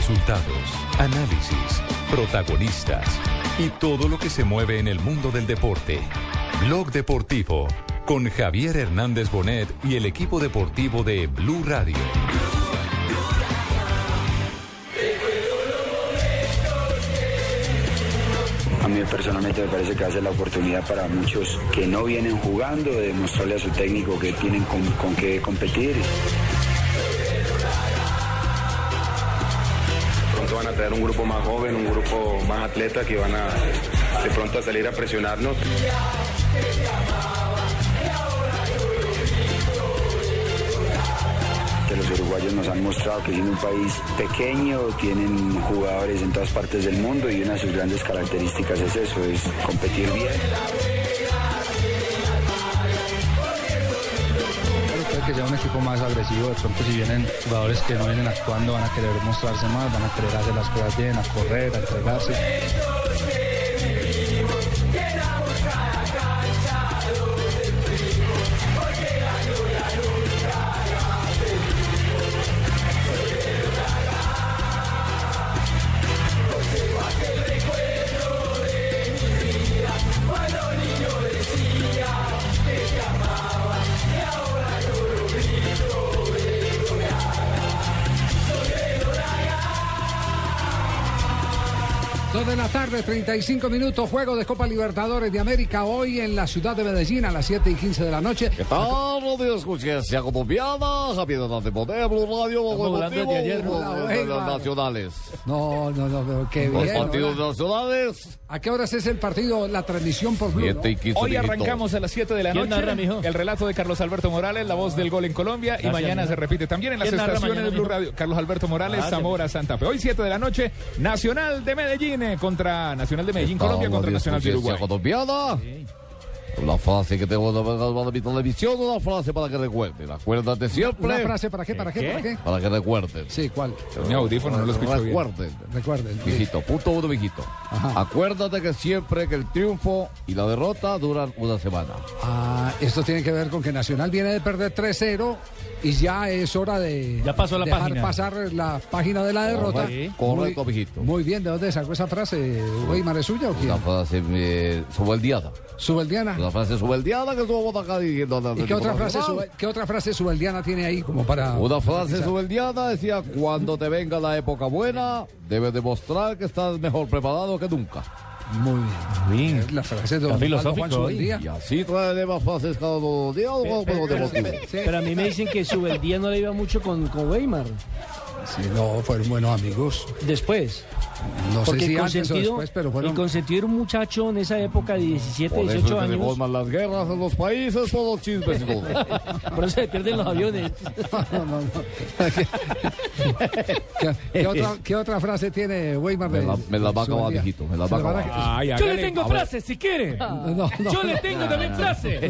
Resultados, análisis, protagonistas y todo lo que se mueve en el mundo del deporte. Blog Deportivo con Javier Hernández Bonet y el equipo deportivo de Blue Radio. A mí personalmente me parece que hace la oportunidad para muchos que no vienen jugando de demostrarle a su técnico que tienen con, con qué competir. Van a traer un grupo más joven, un grupo más atleta que van a de pronto a salir a presionarnos. que los uruguayos nos han mostrado que siendo un país pequeño tienen jugadores en todas partes del mundo y una de sus grandes características es eso, es competir bien. Que sea un equipo más agresivo, de pronto si vienen jugadores que no vienen actuando van a querer mostrarse más, van a querer hacer las cosas bien, a correr, a entregarse. 35 minutos, juego de Copa Libertadores de América hoy en la ciudad de Medellín a las 7 y 15 de la noche. ¿Qué tal? Escuches, Santiago Colombiana, Javier Hernández Poder, Blue Radio, los nacionales. No, no, no, pero qué Los bien. partidos ¿no? nacionales, ¿A qué horas es el partido, la transmisión por Blue? 7 y 15 Hoy arrancamos a las 7 de la ¿Quién noche. narra, mijo? El relato de Carlos Alberto Morales, la voz del gol en Colombia. y mañana mijo. se repite también en las ¿Quién narra estaciones mañana, de Blue? Radio. Carlos Alberto Morales, Gracias, Zamora, Santa Fe. Hoy 7 de la noche, Nacional de Medellín eh, contra Nacional de Medellín, Colombia contra Nacional de Uruguay. Colombiana. Una frase que tengo de mi televisión, una frase para que recuerden. Acuérdate siempre. ¿Una frase para qué, para qué, para qué? Para que recuerden. Sí, ¿cuál? Mi audífono no lo escucho bien. Recuerden. Recuerden. sí. Viejito, punto uno, viejito. Ajá. Acuérdate que siempre que el triunfo y la derrota duran una semana. Ah, esto tiene que ver con que Nacional viene de perder 3-0 y ya es hora de Ya pasó la dejar página. pasar la página de la derrota. Correcto, muy, mijito. muy bien, ¿de dónde sacó esa frase? ¿Weimar es suya o quién? Una frase eh, subeldiana. ¿Subeldiana? Una frase subeldiana que estuvo acá diciendo. ¿Y qué otra, frase, qué otra frase subeldiana tiene ahí como para... Una frase subeldiana decía, cuando te venga la época buena, debes demostrar que estás mejor preparado que nunca. Muy bien. Bien. La frase de filosófico. Subeldía. Y así traeré más frases cada dos días. o Pero- pero- deportivo. Pero a mí me dicen que Subeldía no le iba mucho con, con Weimar. Sí, no, fueron buenos amigos. Después. No sé si antes o consentido, después, pero fueron... el consentido era un muchacho en esa época de 17, Por eso 18 es que se años. forman las guerras en los países por los chismes y. Por eso se pierden los aviones. No, no, no. ¿Qué, qué otra, qué otra frase tiene Weimar? Me la, me la va a acabar, viejito. Me la ¿Se va a acabar. Ay, Yo le tengo frases, si quiere. No, no, Yo le no. tengo también frases.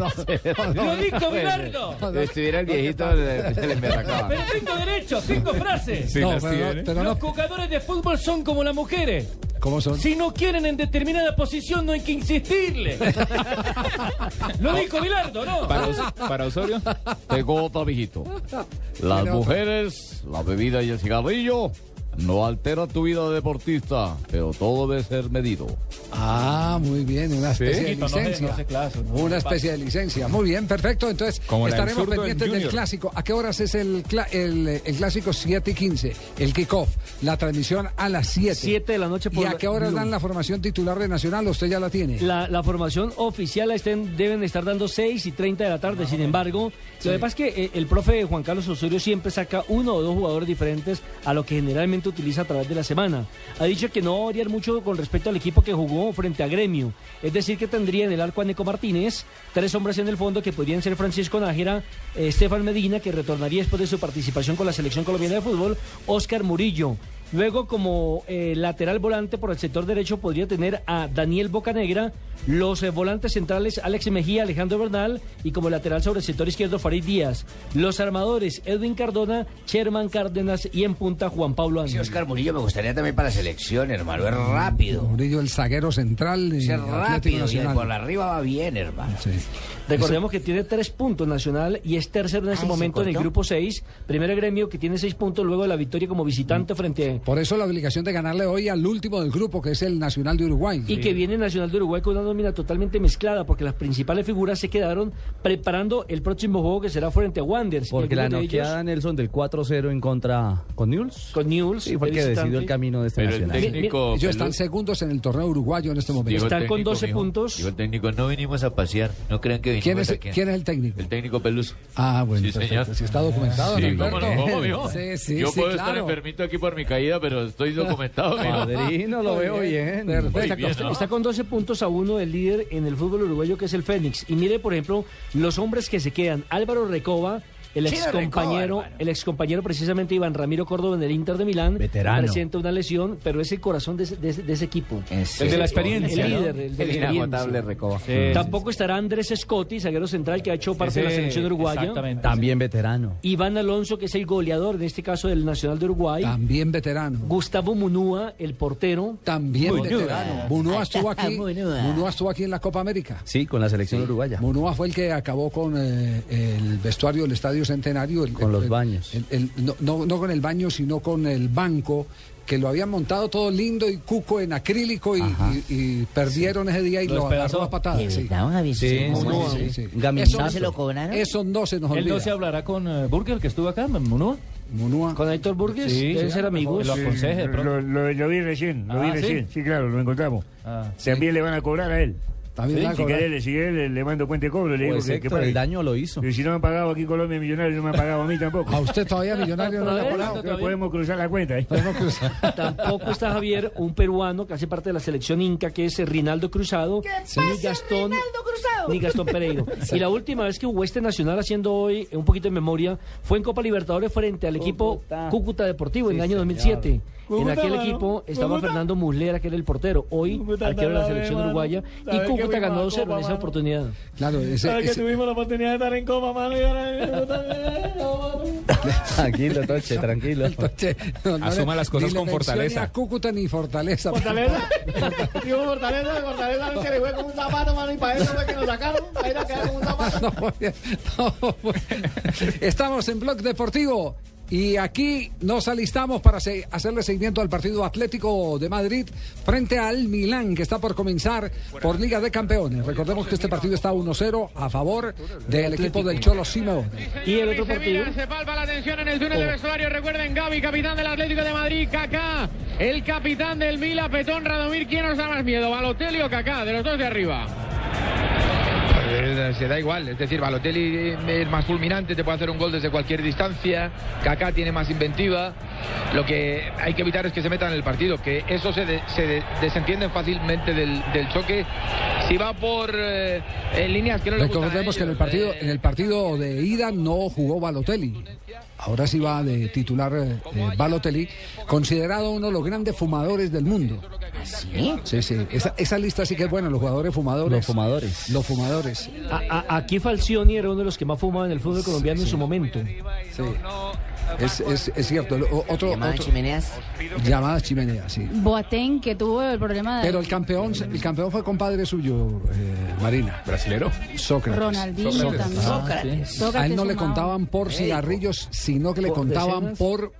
Lo dijo Bilardo. estuviera el viejito, se le emberracaba. Pero tengo derecho, tengo frases. Sí, No, las pero no- tiene. pero no- Los jugadores de fútbol son como las mujeres. ¿Cómo son? Si no quieren en determinada posición, no hay que insistirle. Lo dijo Bilardo, ¿no? Para, Os- para Osorio. Tengo otra, viejito. Las mujeres, la bebida y el cigarrillo no alteran tu vida de deportista, pero todo debe ser medido. Ah, muy bien, una especie de licencia. no se clase, no. Una especie de licencia. Muy bien, perfecto. Entonces, Como estaremos pendientes del clásico. ¿A qué horas es el, cla- el, el clásico? 7 y 15. El kickoff. La transmisión a las 7. 7 de la noche por ¿Y a qué horas dan la formación titular de Nacional? ¿Usted ya la tiene? La, la formación oficial la estén- deben estar dando 6 y 30 de la tarde. Sin embargo, lo que pasa es que eh, el profe Juan Carlos Osorio siempre saca uno o dos jugadores diferentes a lo que generalmente utiliza a través de la semana. Ha dicho que no va a variar mucho con respecto al equipo que jugó frente a Gremio. Es decir, que tendría en el arco a Neco Martínez, tres hombres en el fondo que podrían ser Francisco Nájera, eh, Estefan Medina, que retornaría después de su participación con la selección colombiana de fútbol, Oscar Murillo. Luego, como eh, lateral volante por el sector derecho, podría tener a Daniel Bocanegra, los eh, volantes centrales Alex Mejía, Alejandro Bernal y como lateral sobre el sector izquierdo Farid Díaz. Los armadores Edwin Cardona, Sherman Cárdenas y en punta Juan Pablo Sí, Ángel. Oscar Murillo me gustaría también para selección, hermano. Es rápido. Murillo, el zaguero central. Es rápido. Y por arriba va bien, hermano. Sí. Recordemos que tiene tres puntos Nacional y es tercero en este Ay, ¿se momento en el grupo 6. Primero gremio que tiene seis puntos luego de la victoria como visitante frente Por eso la obligación de ganarle hoy al último del grupo, que es el Nacional de Uruguay. Y que viene Nacional de Uruguay con una nómina totalmente mezclada, porque las principales figuras se quedaron preparando el próximo juego que será frente a Wanderers. Porque la algunos de ellos- noqueada Nelson del 4-0 en contra con Newell's. Con Newell's. Sí, fue el que decidió el camino de este Pero el nacional. técnico Ellos están segundos en el torneo uruguayo en este momento. dijo el Están con técnico, 12 mijo, puntos. dijo el técnico, no vinimos a pasear. No crean que vinimos ¿Quién es. ¿Quién es el técnico? El técnico Peluso. Ah, bueno, Sí, perfecto. señor. Si está documentado, Sí, ¿no, ¿cómo. Sí, sí, Yo sí, puedo estar enfermito aquí por mi caída, pero estoy documentado. Padrino, lo veo bien. Está con 12 puntos a uno del líder en el fútbol uruguayo que es el Fénix. Y mire, por ejemplo, los hombres que se quedan. Álvaro Recoba, el ex compañero, el ex compañero precisamente Iván Ramiro Córdoba en el Inter de Milán. Veterano. Presenta una lesión, pero es el corazón de ese, de ese- de ese equipo. Es- El de la experiencia, El ¿no? líder, el de El inagotable Recoba. Tampoco estará Andrés Scotti, zaguero central que ha hecho parte de la selección uruguaya. También veterano. Iván Alonso, que es el goleador, en este caso del Nacional de Uruguay. También veterano. Gustavo Munúa, el portero. También Munúa. veterano. Munúa estuvo aquí. Munúa. Munúa estuvo aquí en la Copa América. Sí, con la selección uruguaya. Munúa fue el que acabó con eh, el vestuario del Estadio Centenario. el- Con el- los baños. el- el- no, no- no con el baño, sino con el banco, que lo habían montado todo lindo y cuco en acrílico y, y- y perdieron ese día y Lo lo, agarró a patadas. ¿De sí. Sí, Sí, sí, ¿cómo sí, es? sí. Eso. ¿No se lo cobraron? eso no se nos Él olvida. no se hablará con eh, Burger, que estuvo acá, Munúa. Munúa. Con Héctor Burgues, Sí, deben sí, ser lo- amigos. lo aconseje. Lo, lo- lo vi recién, lo Ah, vi recién. ¿sí? claro, lo encontramos. Ah, También le van a cobrar a él. También Sí, si querés, le, si querés, le, le mando cuenta de cobro. Le digo Pues que, Héctor, el daño lo hizo. Y si no me han pagado aquí Colombia Millonario, no me han pagado a mí tampoco. A usted todavía millonario no le ha pagado. Podemos cruzar la cuenta. ¿eh? Tampoco está Javier, un peruano que hace parte de la selección Inca, que es Rinaldo Cruzado, ni Gastón, ni Gastón Pereiro. Y la última vez que jugó este Nacional, haciendo hoy un poquito de memoria, fue en Copa Libertadores frente al equipo Cúcuta. Cúcuta Deportivo en el año 2007. En aquel equipo estaba Fernando Muslera, que era el portero, hoy arquero de la selección uruguaya, y Cúcuta ganó 2-0 en esa oportunidad. Claro, ese, ese- tuvimos la oportunidad de estar en coma, mano, y Tranquilo, Toche, tranquilo. Che, no, no Asuma las cosas con fortaleza. a Cúcuta ni Fortaleza. Fortaleza, digo Fortaleza, Fortaleza no se le fue con un zapato, mano, y para eso fue que nos sacaron, para ir a quedar con un zapato. No, bien. No, bien. Estamos en Blog Deportivo y aquí nos alistamos para se- hacerle seguimiento al partido Atlético de Madrid frente al Milán que está por comenzar por Liga de Campeones. Recordemos que este partido está 1-0 a favor del equipo del Cholo Simeone. Y el otro partido. Se palpa la tensión en el túnel de vestuario. Recuerden, Gaby, capitán del Atlético de Madrid. Kaká, el capitán del Mila. Petón, Radomir. ¿Quién nos da más miedo? ¿Balotelli o Kaká? De los dos de arriba. Eh, Se da igual, es decir, Balotelli es más fulminante, te puede hacer un gol desde cualquier distancia, Kaká tiene más inventiva, lo que hay que evitar es que se metan en el partido, que eso se, de- se de- desentienden fácilmente del, del choque, si va por eh, en líneas que no le Recordemos que en el partido eh, en el partido de ida no jugó Balotelli. Ahora sí va de titular eh, eh, Balotelli, considerado uno de los grandes fumadores del mundo. ¿Sí? Sí, sí. Esa, esa lista sí que es buena, los jugadores fumadores. Los fumadores. Los fumadores. A- a- aquí Falcioni era uno de los que más fumaba en el fútbol colombiano en su momento. Sí. Es, es, es cierto. O- Otro, ¿Llamadas otro- chimeneas? Llamadas chimeneas, sí. Boateng, que tuvo el problema de Pero el campeón, el campeón fue compadre suyo, eh, Marina. ¿Brasilero? Sócrates. Ronaldinho también. Sócrates. A él no le contaban por cigarrillos, sino que le ¿Por contaban decenas? por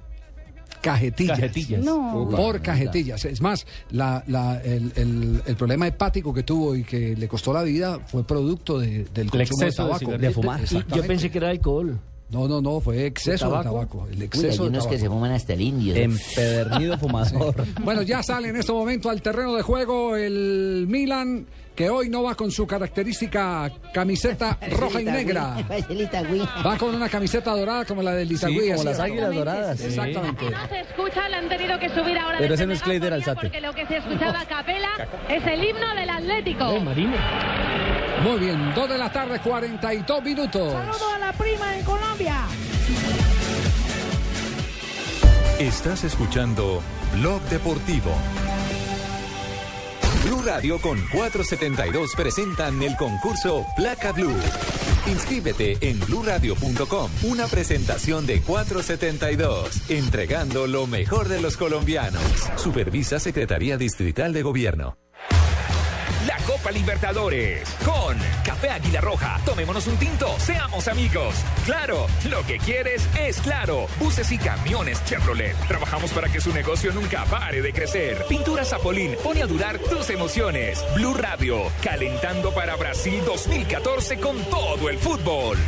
cajetillas. Cajetillas. No. Por cajetillas. Es más, la, la- el, el- el problema hepático que tuvo y que le costó la vida fue producto de- del consumo exceso de tabaco. De fumar. Yo pensé que era alcohol. No, no, no, fue exceso de tabaco? tabaco. El Uy, hay exceso de unos que se tabaco. fuman hasta el indio. Empedernido fumador. Bueno, ya sale en este momento al terreno de juego el Milan, que hoy no va con su característica camiseta roja y negra. Va con una camiseta dorada como la del Itagüí. como así las águilas doradas. Exactamente. No se escucha, han tenido que subir ahora Pero de ese no es megafonía Alzate. Porque lo que se escuchaba a capela es el himno del Atlético. Marina. Muy bien, 2 de la tarde, 42 minutos. a la prima en Colombia. Estás escuchando Blog Deportivo. Blue Radio con 472 presentan el concurso Placa Blue. Inscríbete en bluradio.com. Una presentación de 472, entregando lo mejor de los colombianos. Supervisa Secretaría Distrital de Gobierno. La Copa Libertadores. Con Café Águila Roja, tomémonos un tinto, seamos amigos. Claro, lo que quieres es claro. Buses y camiones Chevrolet. Trabajamos para que su negocio nunca pare de crecer. Pintura Zapolín, pone a durar tus emociones. Blue Radio, calentando para Brasil 2014 con todo el fútbol.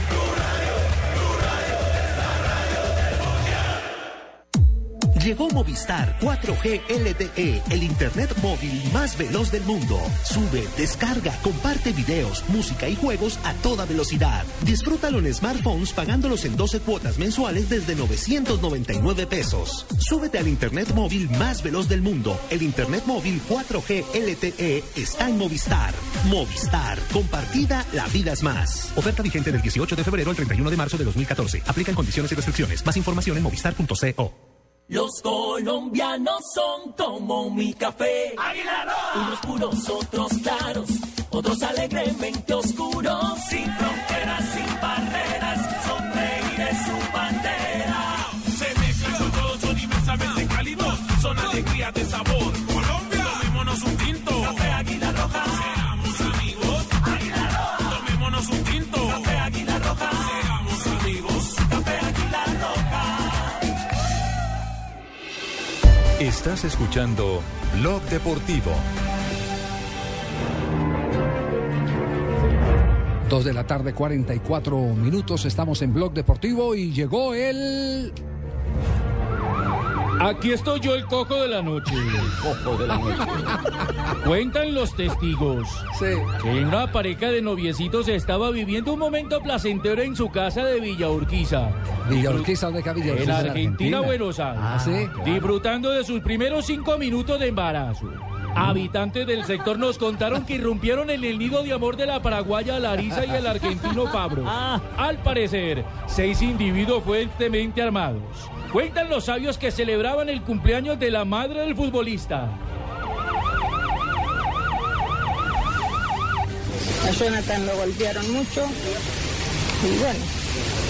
Llegó Movistar 4G LTE, el internet móvil más veloz del mundo. Sube, descarga, comparte videos, música y juegos a toda velocidad. Disfrútalo en smartphones pagándolos en 12 cuotas mensuales desde 999 pesos. Súbete al internet móvil más veloz del mundo. El internet móvil 4G LTE está en Movistar. Movistar, compartida, la vida es más. Oferta vigente del 18 de febrero al 31 de marzo de 2014. Aplican condiciones y restricciones. Más información en movistar.co. Los colombianos son como mi café. Unos puros, otros claros, otros alegremente oscuros. Sin fronteras, sin barreras, sonreír es su bandera. Se mezclan todos, son inmensamente cálidos, son alegrías de sabor. Estás escuchando Blog Deportivo. Dos de la tarde, 44 minutos. Estamos en Blog Deportivo y llegó el. Aquí estoy yo, el coco de la noche. Cojo de la noche. Cuentan los testigos que una pareja de noviecitos estaba viviendo un momento placentero en su casa de Villa Urquiza. Villa Urquiza, ¿dónde queda Villa En Urquiza? Argentina, Buenos Aires. Ah, ¿sí? Disfrutando de sus primeros cinco minutos de embarazo. Habitantes del sector nos contaron que irrumpieron en el nido de amor de la paraguaya Larisa y el argentino Fabro. Al parecer, seis individuos fuertemente armados. Cuentan los sabios que celebraban el cumpleaños de la madre del futbolista. A Jonathan lo golpearon mucho y bueno,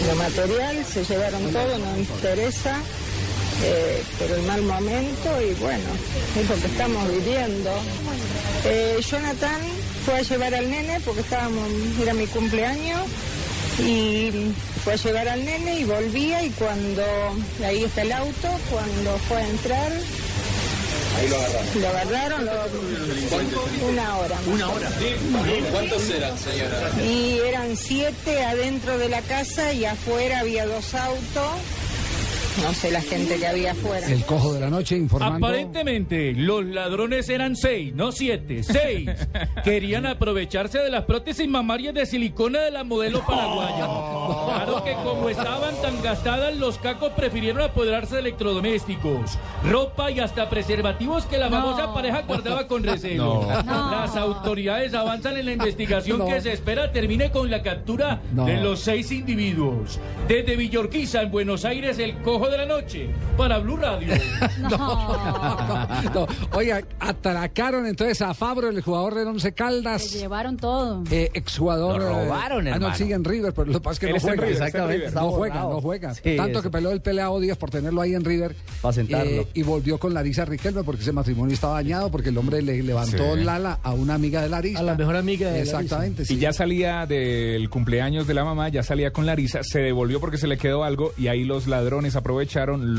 lo material se llevaron todo, no interesa, eh, pero el mal momento y bueno, es lo que estamos viviendo. Eh, Jonathan fue a llevar al nene porque estábamos, era mi cumpleaños y fue a llevar al nene y volvía y cuando, ahí está el auto, cuando fue a entrar, Ahí lo agarraron. lo agarraron lo- una hora. Una hora. ¿Cuántos eran, señora? Y eran siete adentro de la casa y afuera había dos autos. No sé la gente que había afuera. El cojo de la noche informando. Aparentemente, los ladrones eran seis, no siete, seis. Querían aprovecharse de las prótesis mamarias de silicona de la modelo paraguaya. Claro que como estaban tan gastadas, los cacos prefirieron apoderarse de electrodomésticos, ropa y hasta preservativos que la famosa pareja guardaba con recelo. No. Las autoridades avanzan en la investigación No. que se espera termine con la captura No. de los seis individuos. Desde Villorquiza, en Buenos Aires, el cojo de la noche, para Blue Radio. No, Oiga, atracaron entonces a Fabro, el jugador del Once Caldas. Se llevaron todo. Eh, exjugador. Lo robaron, eh, Ah, no, sigue en River, pero lo que pasa es que Él no está en juega. River, exactamente, No juega, no juega. Sí, Tanto eso. que peleó el pelea Díaz por tenerlo ahí en River. Para sentarlo. Eh, y volvió con Larisa Riquelme porque ese matrimonio estaba dañado, porque el hombre le levantó Sí. Lala a una amiga de Larisa. A la mejor amiga de Larisa. Exactamente, Y sí. ya salía del cumpleaños de la mamá, ya salía con Larisa, se devolvió porque se le quedó algo y ahí los ladrones aprovecharon,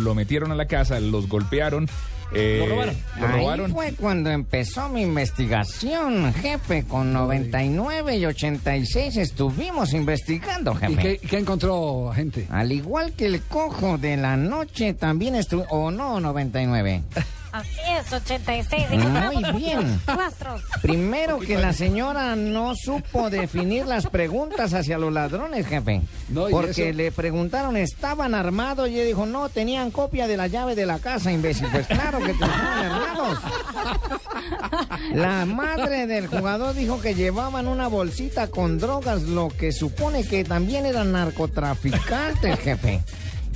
lo metieron a la casa, los golpearon. eh, Lo robaron. Lo Ahí robaron. fue cuando empezó mi investigación, jefe. Con 99 y 86 estuvimos investigando, ¿Y jefe. qué, qué encontró, gente? Al igual que el cojo de la noche también estuvo... ¿O no, 99? Así es, 86. Muy bien. Rastros. Primero que la señora no supo definir las preguntas hacia los ladrones, jefe. No, ¿y porque eso? le preguntaron, ¿estaban armados? Y ella dijo, no, tenían copia de la llave de la casa, imbécil. Pues claro que estaban armados. La madre del jugador dijo que llevaban una bolsita con drogas, lo que supone que también eran narcotraficantes, jefe.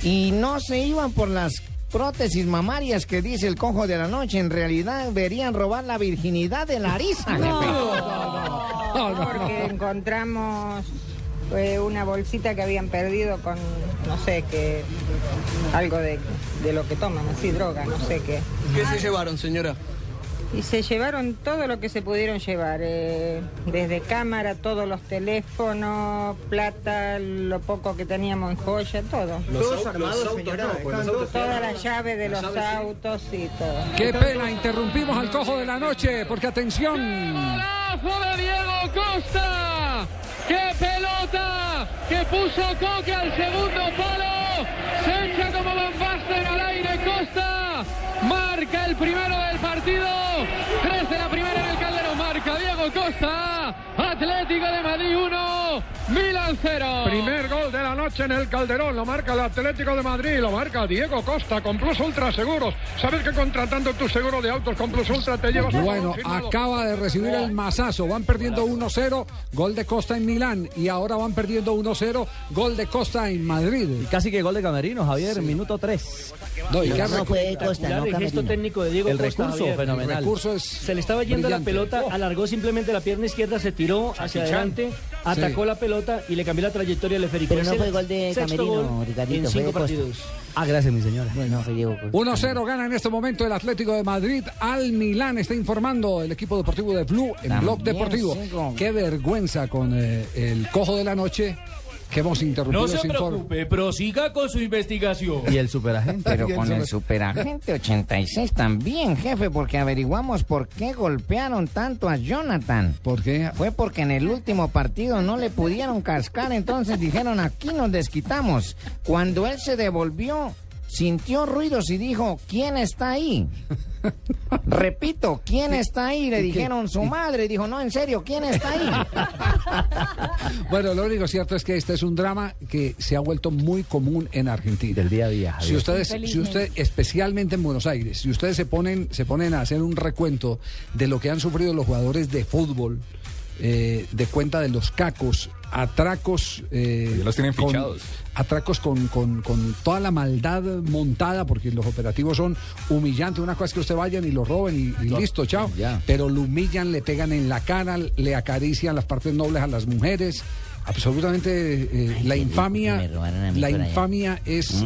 Y no se iban por las prótesis mamarias que dice el cojo de la noche. En realidad deberían robar la virginidad de Larisa, jefe. Porque encontramos eh, una bolsita que habían perdido con, no sé, qué, algo de, de lo que toman, así, droga, no sé qué. ¿Qué se llevaron, señora? Y se llevaron todo lo que se pudieron llevar, eh, desde cámara, todos los teléfonos, plata, lo poco que teníamos en joya, todo. Todos armados, señora. estaban todos Toda la armados. llave de los Las llaves, sí. autos y todo. Qué pena, interrumpimos al cojo de la noche, porque atención. ¡Golazo de Diego Costa! ¡Qué pelota! Que puso Coque al segundo palo. Se echa como Van al aire Costa. Marca el primero del partido. Tres de la primera en el Calderón. Marca Diego Costa. Atlético de Madrid 1. Milan 0. Primer gol de la noche en el Calderón, lo marca el Atlético de Madrid, lo marca Diego Costa con Plus Ultra Seguros. ¿Sabes que contratando tu seguro de autos con Plus Ultra te llevas Bueno, acaba de recibir el mazazo. Van perdiendo 1-0, gol de Costa en Milán. Y ahora van perdiendo 1-0, gol de Costa en Madrid. Y casi que gol de Camerino, Javier, minuto 3. No, y qué No, fue Costa, no el gesto técnico de Diego El Costa, recurso Javier. fenomenal. El recurso es Se le estaba yendo brillante. la pelota, alargó simplemente la pierna izquierda, se tiró hacia Chichán. adelante, atacó Sí. la pelota y le cambió la trayectoria al Federico. Pero no el fue gol de Camerino, gol Ricardito, en cinco partidos. Ah, gracias, mi señora. Bueno, fue Diego Costa. 1-0 gana en este momento el Atlético de Madrid al Milán. Está informando el equipo deportivo de Blue en También Blog Deportivo. cinco. Qué vergüenza con eh, el cojo de la noche que hemos interrumpido No se preocupe, prosiga con su investigación. Y el superagente. Pero con el superagente 86 también, jefe, porque averiguamos por qué golpearon tanto a Jonathan. ¿Por qué? Fue porque en el último partido no le pudieron cascar, entonces dijeron aquí nos desquitamos. Cuando él se devolvió, sintió ruidos y dijo, ¿quién está ahí? Repito, ¿quién está ahí? Le dijeron su madre. Y dijo, no, en serio, ¿quién está ahí? Bueno, lo único cierto es que este es un drama que se ha vuelto muy común en Argentina. Del día a día. Si ustedes, si usted, especialmente en Buenos Aires, si ustedes se ponen, se ponen a hacer un recuento de lo que han sufrido los jugadores de fútbol, eh, de cuenta de los cacos, atracos, eh, Ya los tienen con- fichados. atracos con, con- con toda la maldad montada, porque los operativos son humillantes. Una cosa es que usted vayan y lo roben y, y listo, chao. Pero lo humillan, le pegan en la cara, le acarician las partes nobles a las mujeres. Absolutamente eh, la infamia, la allá. infamia es,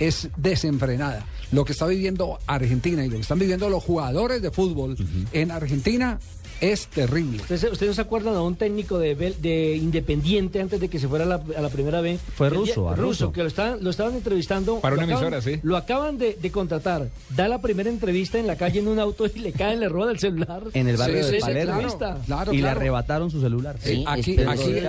es desenfrenada. Lo que está viviendo Argentina y lo que están viviendo los jugadores de fútbol en Argentina es terrible. ¿Ustedes, no se acuerdan a un técnico de, Independiente antes de que se fuera a la, a la primera B? Fue ruso, a ruso. que lo estaban, lo estaban entrevistando. Para una acaban- emisora, sí. Lo acaban de, de contratar. Da la primera entrevista en la calle en un auto y le caen, le roban el celular. En el barrio Sí, de sí, Palermo. Claro, y le arrebataron su celular. Aquí, aquí,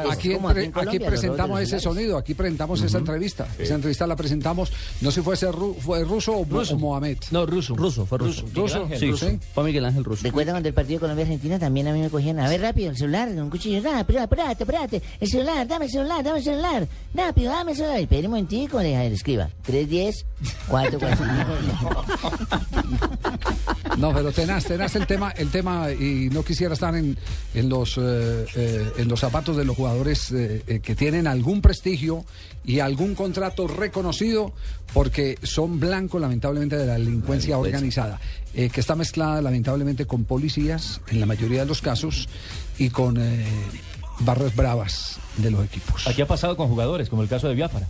aquí, en Colombia, presentamos ese sonido, aquí presentamos esa entrevista. Esa entrevista la presentamos, no sé si fue, ese ru- fue ruso o, Ruso. o Mohamed. No, ruso. Ruso, fue ruso. Ruso, Sí, ruso. Fue Miguel Ángel Ruso. ¿Recuerdan cuando el partido Colombia-Argentina también a mí me cogían? A ver, rápido, el celular, un cuchillo. Rápido, apurate, apurate. El celular, dame el celular, dame el celular. Rápido, dame el celular. Espera un momentico, deja, escriba. 310, 445. No, pero tenaz, tenaz el tema, el tema y no quisiera estar en, en los eh, eh, en los zapatos de los jugadores eh, eh, que tienen algún prestigio y algún contrato reconocido porque son blancos lamentablemente de la delincuencia organizada, eh, que está mezclada lamentablemente con policías en la mayoría de los casos y con eh, barras bravas de los equipos. Aquí ha pasado con jugadores, como el caso de Biafara,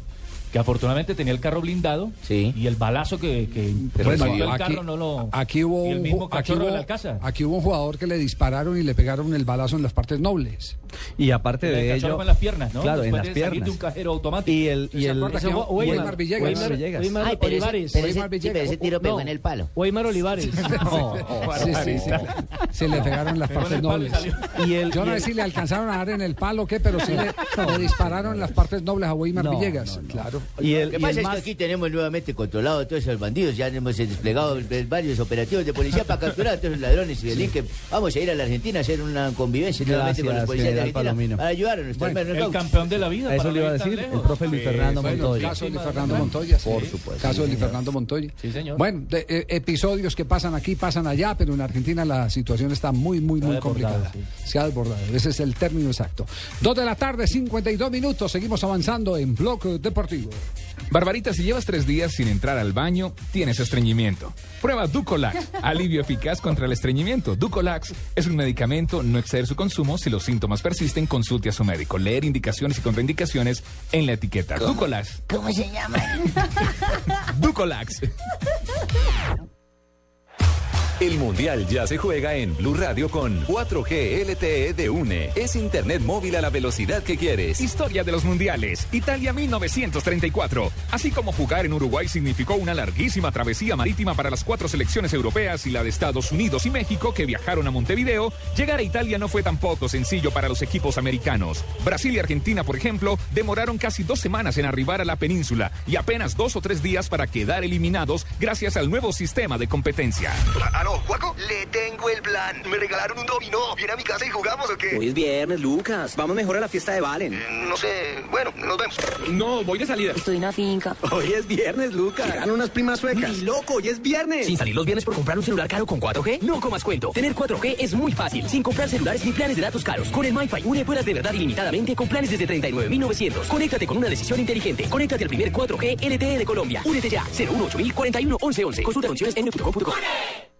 que afortunadamente tenía el carro blindado y el balazo que, que Bueno, recibió el aquí, carro no lo... aquí hubo y el un mismo aquí cachorro hubo- del Alcázar. aquí hubo un jugador que le dispararon y le pegaron el balazo en las partes nobles. Y aparte de cachorro ello. en las piernas, ¿no? Claro, en Después las de piernas. un cajero automático. Y el. Y ¿Se el Weimar Villegas? Weimar pero Olivares. pero ese- pero tiro pegó en el palo. Weimar Olivares. Se le pegaron las en partes nobles. salió. Y el, Yo no sé si le alcanzaron a dar en el palo o qué, pero sí le, dispararon en las partes nobles a Weimar Villegas. no. Claro. y el- Lo que y pasa el es más- que aquí tenemos nuevamente controlado a todos esos bandidos. Ya hemos desplegado varios operativos de policía para capturar a todos los ladrones y delinques. Vamos a ir a la Argentina a hacer una convivencia nuevamente con los policías de Argentina Palomino. para ayudar a nuestros hermanos El campeón de la vida. Eso para le iba a decir el profe Luis Sí, Fernando Bueno, el Montoya. caso de Luis Fernando Montoya. sí. Por supuesto. caso de Luis Sí, Fernando Montoya. Sí, señor. Bueno, de, eh, episodios que pasan aquí, pasan allá, pero en Argentina la situación está muy, muy, muy complicada. Se ha desbordado. Ese es el término exacto. Dos de la tarde, 52 minutos. Seguimos avanzando en Bloque Deportivo. Barbarita, si llevas tres días sin entrar al baño, tienes estreñimiento. Prueba Ducolax, alivio eficaz contra el estreñimiento. Ducolax es un medicamento, no exceder su consumo. Si los síntomas persisten, consulte a su médico. Leer indicaciones y contraindicaciones en la etiqueta. Ducolax. ¿Cómo se llama? Ducolax. El Mundial ya se juega en Blue Radio con 4G LTE de UNE. Es internet móvil a la velocidad que quieres. Historia de los mundiales. Italia 1934. Así como jugar en Uruguay significó una larguísima travesía marítima para las cuatro selecciones europeas y la de Estados Unidos y México que viajaron a Montevideo, llegar a Italia no fue tampoco sencillo para los equipos americanos. Brasil y Argentina, por ejemplo, demoraron casi dos semanas en arribar a la península y apenas dos o tres días para quedar eliminados gracias al nuevo sistema de competencia. ¿Aló, Juaco? Le tengo el plan. Me regalaron un dominó. ¿Viene a mi casa y jugamos o qué? Hoy es viernes, Lucas. Vamos mejor a la fiesta de Valen. No sé. Bueno, nos vemos. No, voy de salida. Estoy en una finca. Hoy es viernes, Lucas. Llegan unas primas suecas. Ni loco, hoy es viernes. Sin salir los viernes por comprar un celular caro con 4G, no comas cuento. Tener 4G es muy fácil. Sin comprar celulares ni planes de datos caros. Con el MyFi, une puedas de verdad ilimitadamente con planes desde 39.900. Conéctate con una decisión inteligente. Conéctate al primer 4G LTE de Colombia. Únete ya. 018 41 1111. Consulta condiciones en. La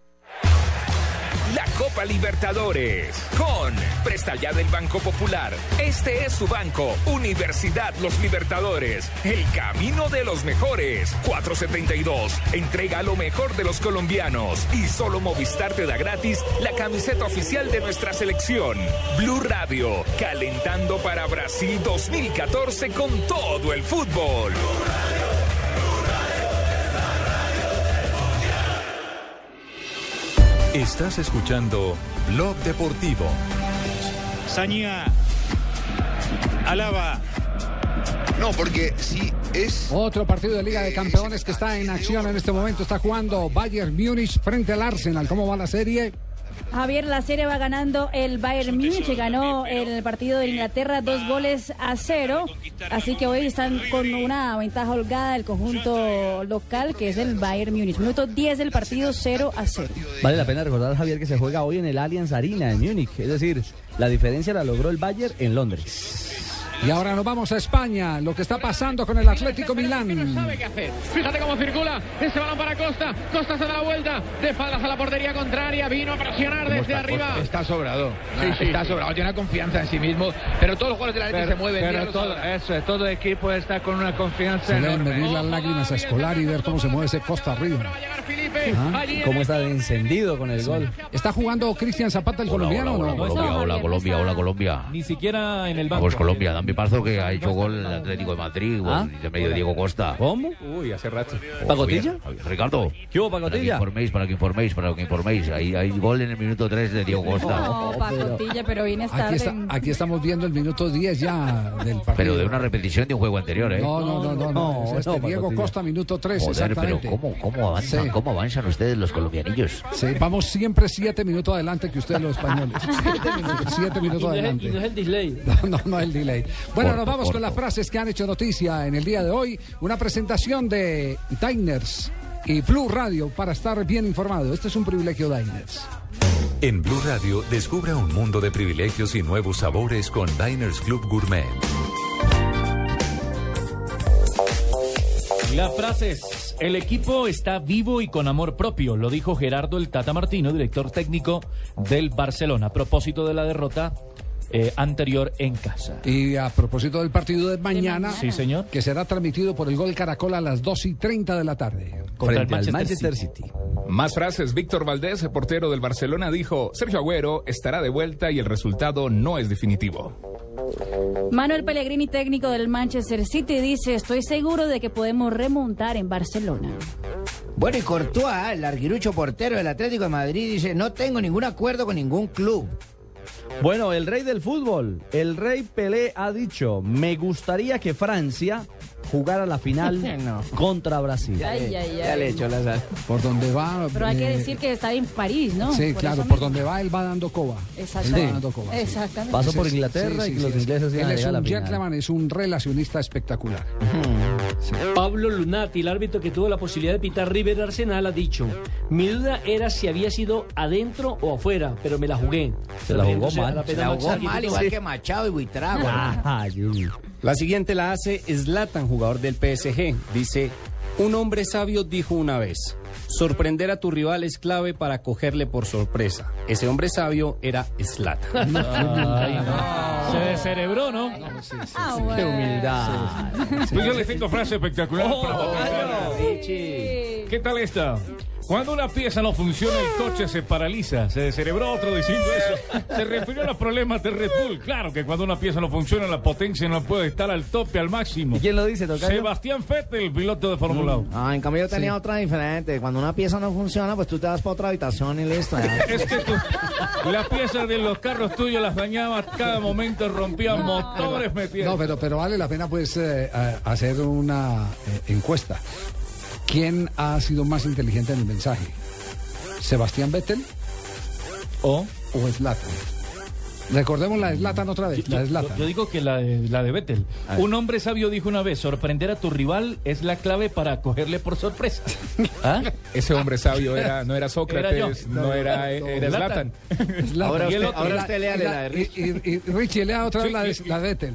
Copa Libertadores con Presta Ya del Banco Popular. Este es su banco, Universidad Los Libertadores. El camino de los mejores. 472. Entrega lo mejor de los colombianos. Y solo Movistar te da gratis la camiseta oficial de nuestra selección. Blue Radio, calentando para Brasil 2014 con todo el fútbol. Estás escuchando Blog Deportivo. Saña. Alaba. No, porque si es. Otro partido de Liga de Campeones que está en acción en este momento. Está jugando Bayern Múnich frente al Arsenal. ¿Cómo va la serie? Javier, la serie va ganando el Bayern Múnich, ganó el partido de Inglaterra dos goles a cero. Así que hoy están con una ventaja holgada del conjunto local, que es el Bayern Múnich. Minuto 10 del partido, 0 a 0. Vale la pena recordar, Javier, que se juega hoy en el Allianz Arena en Múnich. Es decir, la diferencia la logró el Bayern en Londres. Y ahora nos vamos a España. Lo que está pasando con el Atlético Milán. sabe qué hacer. Fíjate cómo circula ese balón para Costa. Costa se da la vuelta. De espaldas a la portería contraria. Vino a presionar desde arriba. Está sobrado. Sí, sí. Está sobrado. Tiene una confianza en sí mismo. Pero todos los jugadores de la Atlético se mueven. Pero todo, eso es, todo equipo está con una confianza Se deben enorme. medir las lágrimas a Escolar y ver cómo se mueve ese Costa arriba. Ah, ¿Cómo está de encendido con el gol? ¿Está jugando Cristian Zapata, el colombiano? Hola, o no? Colombia, hola, Colombia, hola, Colombia. Ni siquiera en el banco. Vamos, Colombia, dan mi paso que ha hecho gol el Atlético de Madrid, gol ¿Ah? de medio Diego Costa. ¿Cómo? Uy, hace rato. ¿Pacotilla? Oye, Ricardo. ¿Qué hubo, Para que Pacotilla? informéis, para que informéis, para que informéis. Hay, hay gol en el minuto 3 de Diego Costa. No, pacotilla, pero vienes Aquí, tarde. está- aquí estamos viendo el minuto 10 ya del partido. Pero de una repetición de un juego anterior, ¿eh? No, no, no, no. no, es este no, Diego Pacotilla. Costa, minuto 3, Joder, pero exactamente. ¿cómo, cómo avanzan? Sí. ¿Cómo avanzan ustedes los colombianillos? Sí, vamos siempre siete minutos adelante que ustedes los españoles. Siete minutos, siete Y minutos no, es, el- adelante. y no es el delay. No, no, no el delay. Bueno, Corto, nos vamos con las frases que han hecho noticia en el día de hoy. Una presentación de Diners y Blue Radio para estar bien informado. Este es un privilegio Diners. En Blue Radio, descubra un mundo de privilegios y nuevos sabores con Diners Club Gourmet. Las frases. El equipo está vivo y con amor propio, lo dijo Gerardo el Tata Martino, director técnico del Barcelona, a propósito de la derrota eh, anterior en casa. Y a propósito del partido de mañana, Sí, señor. que será transmitido por el Gol Caracol a las 2 y 30 de la tarde. Frente al Manchester City. Más frases. Víctor Valdés, portero del Barcelona, dijo: Sergio Agüero estará de vuelta y el resultado no es definitivo. Manuel Pellegrini, técnico del Manchester City, dice, estoy seguro de que podemos remontar en Barcelona. Bueno, y Courtois, el arguirucho portero del Atlético de Madrid, dice, no tengo ningún acuerdo con ningún club. Bueno, el rey del fútbol, el rey Pelé ha dicho, me gustaría que Francia jugara la final No. contra Brasil. Ay, ay, ay. Por donde va. Pero hay que eh, decir que está en París, ¿no? Sí, Por claro, por donde va él va dando coba. Exactamente. Él va dando coba, sí. Exactamente. Pasó por Inglaterra y los ingleses iban Él a es a un la gentleman, es un relacionista espectacular. Pablo Lunati, el árbitro que tuvo la posibilidad de pitar River Arsenal, ha dicho: Mi duda era si había sido adentro o afuera, pero me la jugué. Se la jugó a mal. la Se la jugó mal, igual que Machado y Buitrago. La siguiente la hace Zlatan, jugador del PSG. Dice, un hombre sabio dijo una vez, sorprender a tu rival es clave para cogerle por sorpresa. Ese hombre sabio era no. Se descerebró, ¿no? Ah, Qué humildad. Pues yo le tengo frase espectacular Oh, para claro. ¿qué tal está? Cuando una pieza no funciona, el coche se paraliza. Se descerebró otro diciendo eso. Se refirió a los problemas de Red Bull. Claro que cuando una pieza no funciona, la potencia no puede estar al tope, al máximo. ¿Y quién lo dice, Tocayo? Sebastián Vettel, piloto de Fórmula 1. Ah, en cambio yo tenía Sí. otra diferente. Cuando una pieza no funciona, pues tú te vas para otra habitación y listo. Es que tú- las piezas de los carros tuyos las dañabas cada momento, rompían motores, metían. No, pero, pero vale la pena pues eh, a- hacer una eh, encuesta. ¿Quién ha sido más inteligente en el mensaje? ¿Sebastián Vettel o, o Zlatan? Recordemos la de Zlatan otra vez. La de Yo, Zlatan. yo digo que la de, la de Vettel. Un hombre sabio dijo una vez, sorprender a tu rival es la clave para cogerle por sorpresa. ¿Ah? Ese hombre sabio era, no era Sócrates, Era yo. no, era, No, era Zlatan. Zlatan. Zlatan. Ahora usted- otro, ahora la- usted léale la de y- y- y Richie, lea otra vez Sí, la de, sí. la de Vettel.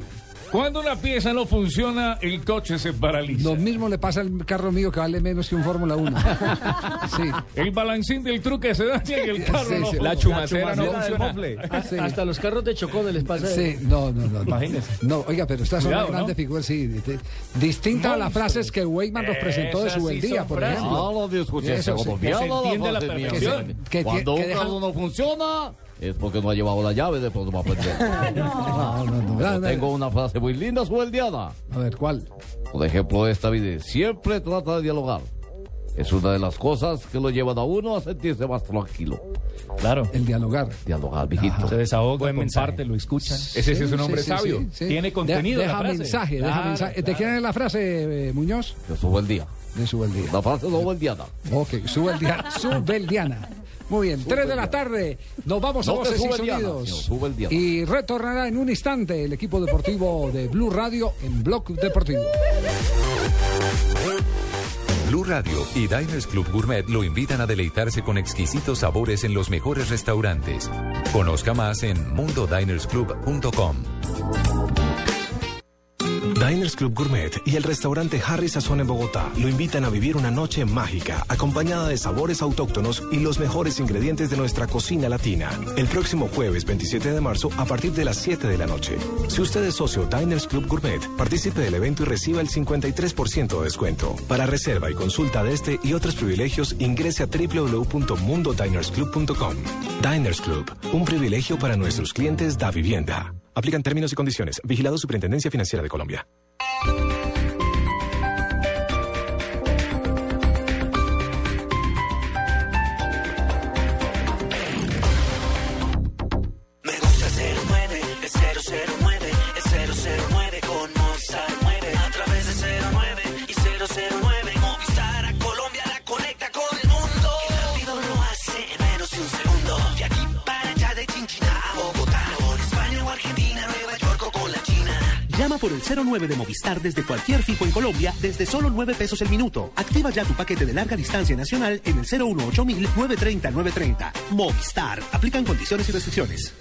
Cuando una pieza no funciona, el coche se paraliza. Lo mismo le pasa al carro mío que vale menos que un Fórmula 1. sí. El balancín del truque se daña y el carro Sí, no sí. funciona. La chumacera no funciona. Sí. Hasta los carros de chocones les pasa Sí, no, no, no. Imagínese. No, oiga, pero estas son Cuidado, las grandes ¿no? figuras, sí. di- di- Distinta a las frases que Weidman nos presentó de su sí buen día, por frases. ejemplo. Ah, lo que se entiende la. Que- Cuando que un deja- carro no funciona, es porque no ha llevado la llave, después no va a aprender. No, no, no. Yo. Tengo una frase muy linda, sueldiana. A ver, ¿cuál? Por ejemplo, esta vida siempre trata de dialogar. Es una de las cosas que lo llevan a uno a sentirse más tranquilo. Claro. El dialogar. Dialogar, mijito. Se desahoga, Buen mensaje. comparte, lo escuchan. Ese sí es un hombre sabio. Tiene contenido Deja la frase. mensaje, deja Claro, mensaje. ¿De claro. quién es la frase, eh, Muñoz? De su buen día. De su día. La frase no diana. Ok, Subeldiana. Subeldiana. Muy bien, 3 de la tarde. Nos vamos a No Voces y Sonidos. Y retornará en un instante el equipo deportivo de Blue Radio en Blog Deportivo. Blue Radio y Diners Club Gourmet lo invitan a deleitarse con exquisitos sabores en los mejores restaurantes. Conozca más en mundodinersclub.com. Diners Club Gourmet y el restaurante Harry Sazón en Bogotá lo invitan a vivir una noche mágica, acompañada de sabores autóctonos y los mejores ingredientes de nuestra cocina latina. El próximo jueves 27 de marzo a partir de las 7 de la noche. Si usted es socio Diners Club Gourmet, participe del evento y reciba el 53% de descuento. Para reserva y consulta de este y otros privilegios, ingrese a www.mundodinersclub.com. Diners Club, un privilegio para nuestros clientes da vivienda. Aplican términos y condiciones. Vigilado Superintendencia Financiera de Colombia. 9 de Movistar desde cualquier fijo en Colombia desde solo 9 pesos el minuto. Activa ya tu paquete de larga distancia nacional en el 018 930 930. Movistar. Aplican condiciones y restricciones.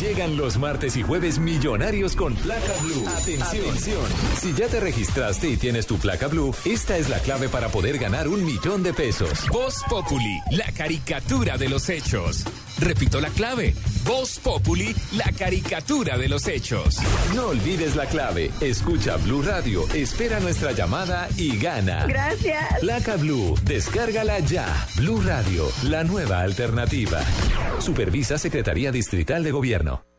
Llegan los martes y jueves millonarios con placa blue. Atención. Atención. Si ya te registraste y tienes tu placa blue, esta es la clave para poder ganar un millón de pesos. Voz Populi, la caricatura de los hechos. Repito la clave. Voz Populi, la caricatura de los hechos. No olvides la clave. Escucha Blue Radio, espera nuestra llamada y gana. Gracias. Placa Blue, descárgala ya. Blue Radio, la nueva alternativa. Supervisa Secretaría Distrital de Gobierno.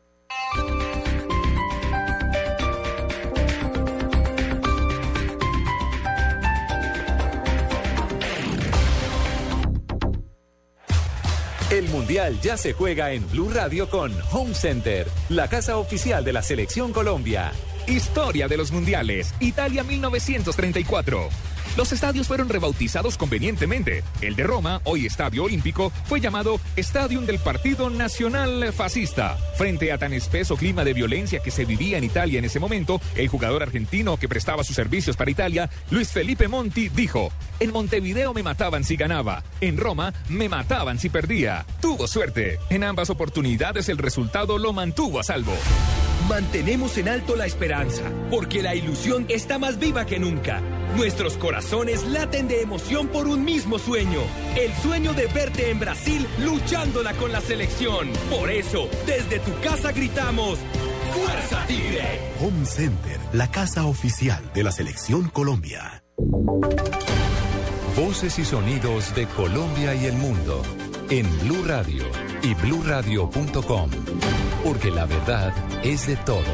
El Mundial ya se juega en Blue Radio con Home Center, la casa oficial de la Selección Colombia. Historia de los mundiales. Italia 1934. Los estadios fueron rebautizados convenientemente. El de Roma, hoy Estadio Olímpico, fue llamado Stadium del Partido Nacional Fascista. Frente a tan espeso clima de violencia que se vivía en Italia en ese momento, el jugador argentino que prestaba sus servicios para Italia, Luis Felipe Monti, dijo: En Montevideo me mataban si ganaba, en Roma me mataban si perdía. Tuvo suerte. En ambas oportunidades el resultado lo mantuvo a salvo. Mantenemos en alto la esperanza, porque la ilusión está más viva que nunca. Nuestros corazones laten de emoción por un mismo sueño, el sueño de verte en Brasil luchándola con la selección. Por eso, desde tu casa gritamos, ¡Fuerza Tigre! Home Center, la casa oficial de la Selección Colombia. Voces y sonidos de Colombia y el mundo en Blue Radio y bluradio.com, porque la verdad es de todos.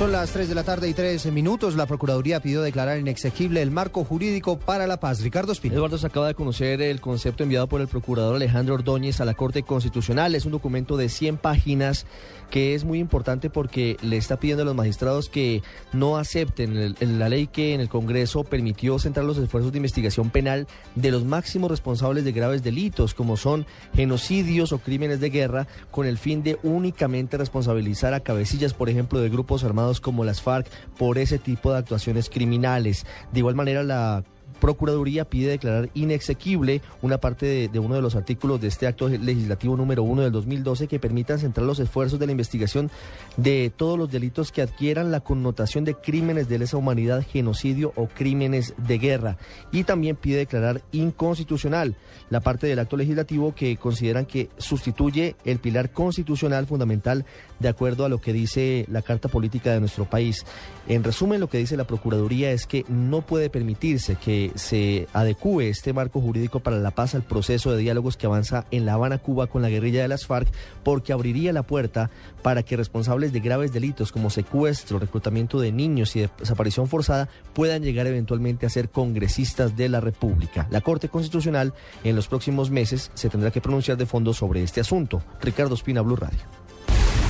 Son las 3 de la tarde y 13 minutos. La Procuraduría pidió declarar inexequible el marco jurídico para la paz. Ricardo Espina. Eduardo se acaba de conocer el concepto enviado por el procurador Alejandro Ordóñez a la Corte Constitucional. Es un documento de 100 páginas que es muy importante porque le está pidiendo a los magistrados que no acepten la ley que en el Congreso permitió centrar los esfuerzos de investigación penal de los máximos responsables de graves delitos, como son genocidios o crímenes de guerra, con el fin de únicamente responsabilizar a cabecillas, por ejemplo, de grupos armados como las FARC por ese tipo de actuaciones criminales. De igual manera, la Procuraduría pide declarar inexequible una parte de, uno de los artículos de este acto legislativo número uno del 2012 que permitan centrar los esfuerzos de la investigación de todos los delitos que adquieran la connotación de crímenes de lesa humanidad, genocidio o crímenes de guerra. Y también pide declarar inconstitucional la parte del acto legislativo que consideran que sustituye el pilar constitucional fundamental de acuerdo a lo que dice la Carta Política de nuestro país. En resumen, lo que dice la Procuraduría es que no puede permitirse que se adecúe este marco jurídico para la paz al proceso de diálogos que avanza en La Habana, Cuba, con la guerrilla de las FARC, porque abriría la puerta para que responsables de graves delitos como secuestro, reclutamiento de niños y desaparición forzada puedan llegar eventualmente a ser congresistas de la República. La Corte Constitucional en los próximos meses se tendrá que pronunciar de fondo sobre este asunto. Ricardo Espina, Blue Radio.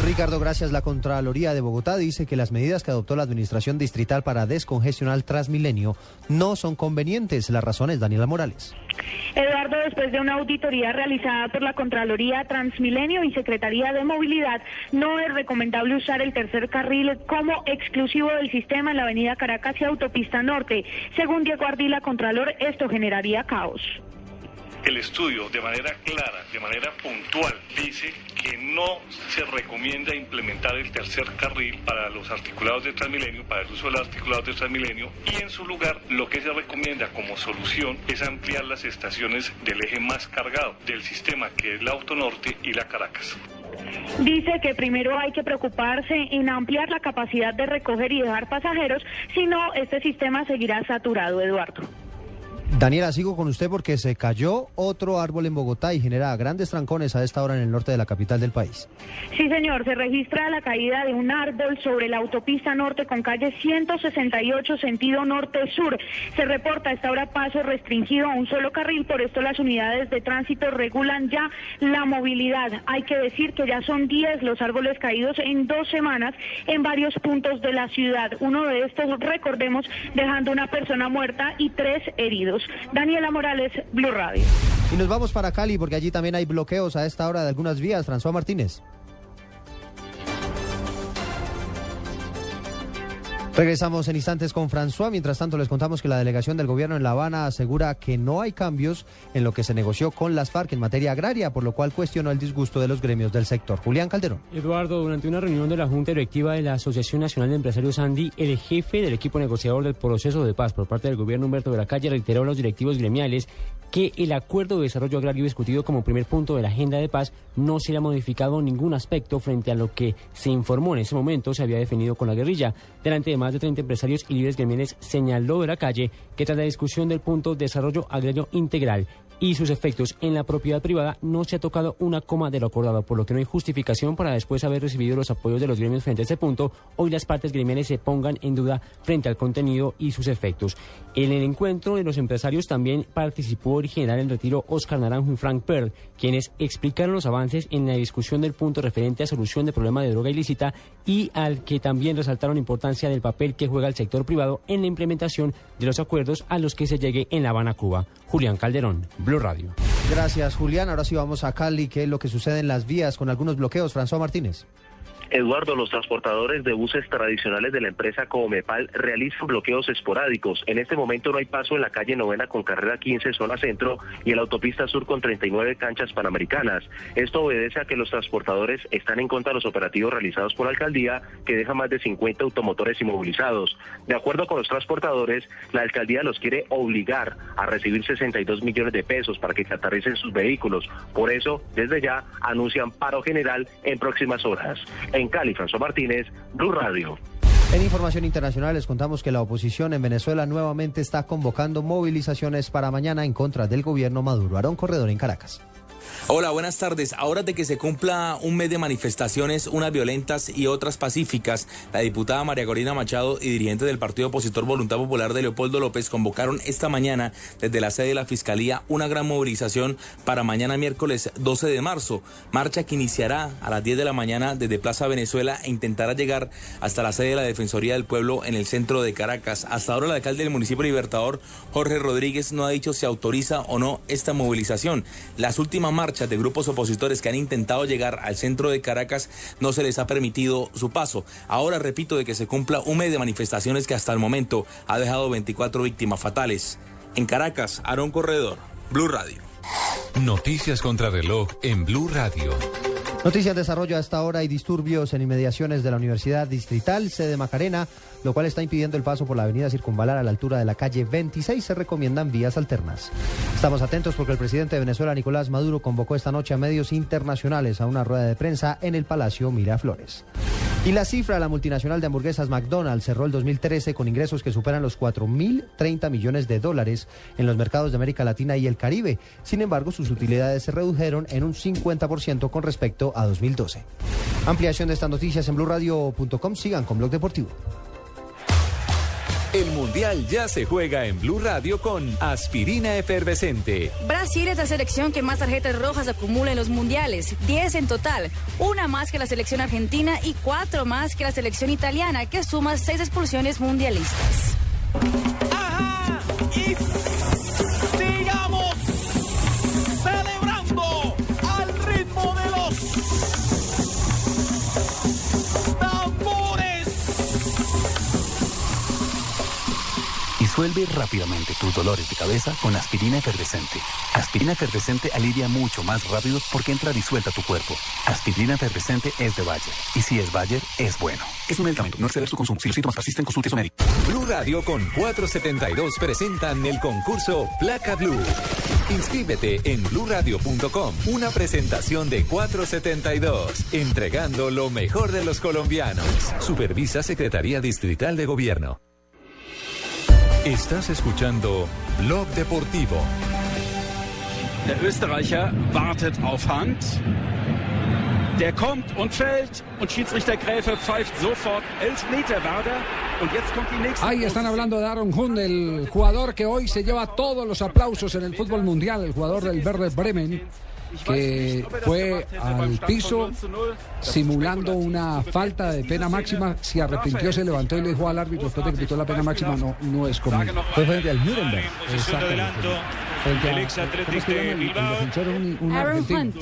Ricardo, gracias. La Contraloría de Bogotá dice que las medidas que adoptó la Administración Distrital para descongestionar Transmilenio no son convenientes. La razón es Daniela Morales. Eduardo, después de una auditoría realizada por la Contraloría Transmilenio y Secretaría de Movilidad, no es recomendable usar el tercer carril como exclusivo del sistema en la avenida Caracas y Autopista Norte. Según Diego Ardila, Contralor, esto generaría caos. El estudio de manera clara, de manera puntual, dice que no se recomienda implementar el tercer carril para los articulados de Transmilenio, para el uso de los articulados de Transmilenio, y en su lugar lo que se recomienda como solución es ampliar las estaciones del eje más cargado del sistema, que es la Autonorte y la Caracas. Dice que primero hay que preocuparse en ampliar la capacidad de recoger y dejar pasajeros, si no, este sistema seguirá saturado, Eduardo. Daniela, sigo con usted porque se cayó otro árbol en Bogotá y genera grandes trancones a esta hora en el norte de la capital del país. Sí, señor, se registra la caída de un árbol sobre la autopista norte con calle 168 sentido norte-sur. Se reporta a esta hora paso restringido a un solo carril, por esto las unidades de tránsito regulan ya la movilidad. Hay que decir que ya son 10 los árboles caídos en dos semanas en varios puntos de la ciudad. Uno de estos, recordemos, dejando una persona muerta y tres heridos. Daniela Morales, Blue Radio. Y nos vamos para Cali porque allí también hay bloqueos a esta hora de algunas vías. François Martínez. Regresamos en instantes con François. Mientras tanto, les contamos que la delegación del gobierno en La Habana asegura que no hay cambios en lo que se negoció con las FARC en materia agraria, por lo cual cuestionó el disgusto de los gremios del sector. Julián Calderón. Eduardo, durante una reunión de la Junta Directiva de la Asociación Nacional de Empresarios Andy, el jefe del equipo negociador del proceso de paz por parte del gobierno Humberto de la Calle reiteró a los directivos gremiales que el acuerdo de desarrollo agrario discutido como primer punto de la agenda de paz no se le ha modificado ningún aspecto frente a lo que se informó en ese momento se había definido con la guerrilla. Delante de más de 30 empresarios y líderes gremiales señaló de la calle que tras la discusión del punto desarrollo agrario integral y sus efectos en la propiedad privada no se ha tocado una coma de lo acordado, por lo que no hay justificación para después haber recibido los apoyos de los gremios frente a este punto, hoy las partes gremiales se pongan en duda frente al contenido y sus efectos. En el encuentro de los empresarios también participó el general en retiro Oscar Naranjo y Frank Pearl, quienes explicaron los avances en la discusión del punto referente a solución de problema de droga ilícita y al que también resaltaron la importancia del papel que juega el sector privado en la implementación de los acuerdos a los que se llegue en La Habana, Cuba. Julián Calderón, Gracias, Julián. Ahora sí vamos a Cali, que es lo que sucede en las vías con algunos bloqueos. François Martínez. Eduardo, los transportadores de buses tradicionales de la empresa Comepal realizan bloqueos esporádicos. En este momento no hay paso en la calle Novena con carrera 15 zona centro y en la autopista sur con 39 canchas panamericanas. Esto obedece a que los transportadores están en contra de los operativos realizados por la alcaldía que deja más de 50 automotores inmovilizados. De acuerdo con los transportadores, la alcaldía los quiere obligar a recibir 62 millones de pesos para que aterricen sus vehículos. Por eso, desde ya anuncian paro general en próximas horas. Cali, François Martínez, Blue Radio. En información internacional les contamos que la oposición en Venezuela nuevamente está convocando movilizaciones para mañana en contra del gobierno Maduro. Aarón Corredor en Caracas. Hola, buenas tardes. Ahora de que se cumpla un mes de manifestaciones, unas violentas y otras pacíficas, la diputada María Corina Machado y dirigente del Partido Opositor Voluntad Popular de Leopoldo López convocaron esta mañana desde la sede de la Fiscalía una gran movilización para mañana miércoles 12 de marzo. Marcha que iniciará a las 10 de la mañana desde Plaza Venezuela e intentará llegar hasta la sede de la Defensoría del Pueblo en el centro de Caracas. Hasta ahora el alcalde del municipio Libertador, Jorge Rodríguez, no ha dicho si autoriza o no esta movilización. Las últimas marchas de grupos opositores que han intentado llegar al centro de Caracas no se les ha permitido su paso. Ahora repito de que se cumpla un mes de manifestaciones que hasta el momento ha dejado 24 víctimas fatales. En Caracas, Aarón Corredor, Blue Radio. Noticias contra reloj en Blue Radio. Noticias de desarrollo a esta hora y disturbios en inmediaciones de la Universidad Distrital, sede Macarena, lo cual está impidiendo el paso por la avenida Circunvalar a la altura de la calle 26. Se recomiendan vías alternas. Estamos atentos porque el presidente de Venezuela, Nicolás Maduro, convocó esta noche a medios internacionales a una rueda de prensa en el Palacio Miraflores. Y la cifra de la multinacional de hamburguesas McDonald's cerró el 2013 con ingresos que superan los 4.030 millones de dólares en los mercados de América Latina y el Caribe. Sin embargo, sus utilidades se redujeron en un 50% con respecto a 2012. Ampliación de estas noticias en blurradio.com. Sigan con Blog Deportivo. El Mundial ya se juega en Blue Radio con aspirina efervescente. Brasil es la selección que más tarjetas rojas acumula en los mundiales, 10 en total, una más que la selección argentina y cuatro más que la selección italiana, que suma seis expulsiones mundialistas. Y Disuelve rápidamente tus dolores de cabeza con aspirina efervescente. Aspirina efervescente alivia mucho más rápido porque entra disuelta a tu cuerpo. Aspirina efervescente es de Bayer. Y si es Bayer, es bueno. Es un medicamento. No exceder su consumo. Si los síntomas persisten, consulte a su médico. Blue Radio con 472 presentan el concurso Placa Blue. Inscríbete en bluradio.com. Una presentación de 472, entregando lo mejor de los colombianos. Supervisa Secretaría Distrital de Gobierno. Estás escuchando Blog Deportivo. Der Österreicher wartet auf Hand. Der kommt und fällt und Schiedsrichter Gräfe pfeift sofort Elfmeter Werder. Und jetzt kommt die nächste. Ahí están hablando de Aaron Hunt, el jugador que hoy se lleva todos los aplausos en el fútbol mundial, el jugador del Verde Bremen, que fue al piso simulando una falta de pena máxima. Se arrepintió, se levantó y le dijo al árbitro después de que pitó la pena máxima, no, no es conmigo. Fue frente al Nuremberg. Exactamente. Frente a- El ex ¿cómo Athletic es que de Bilbao. defensor? Un- argentino.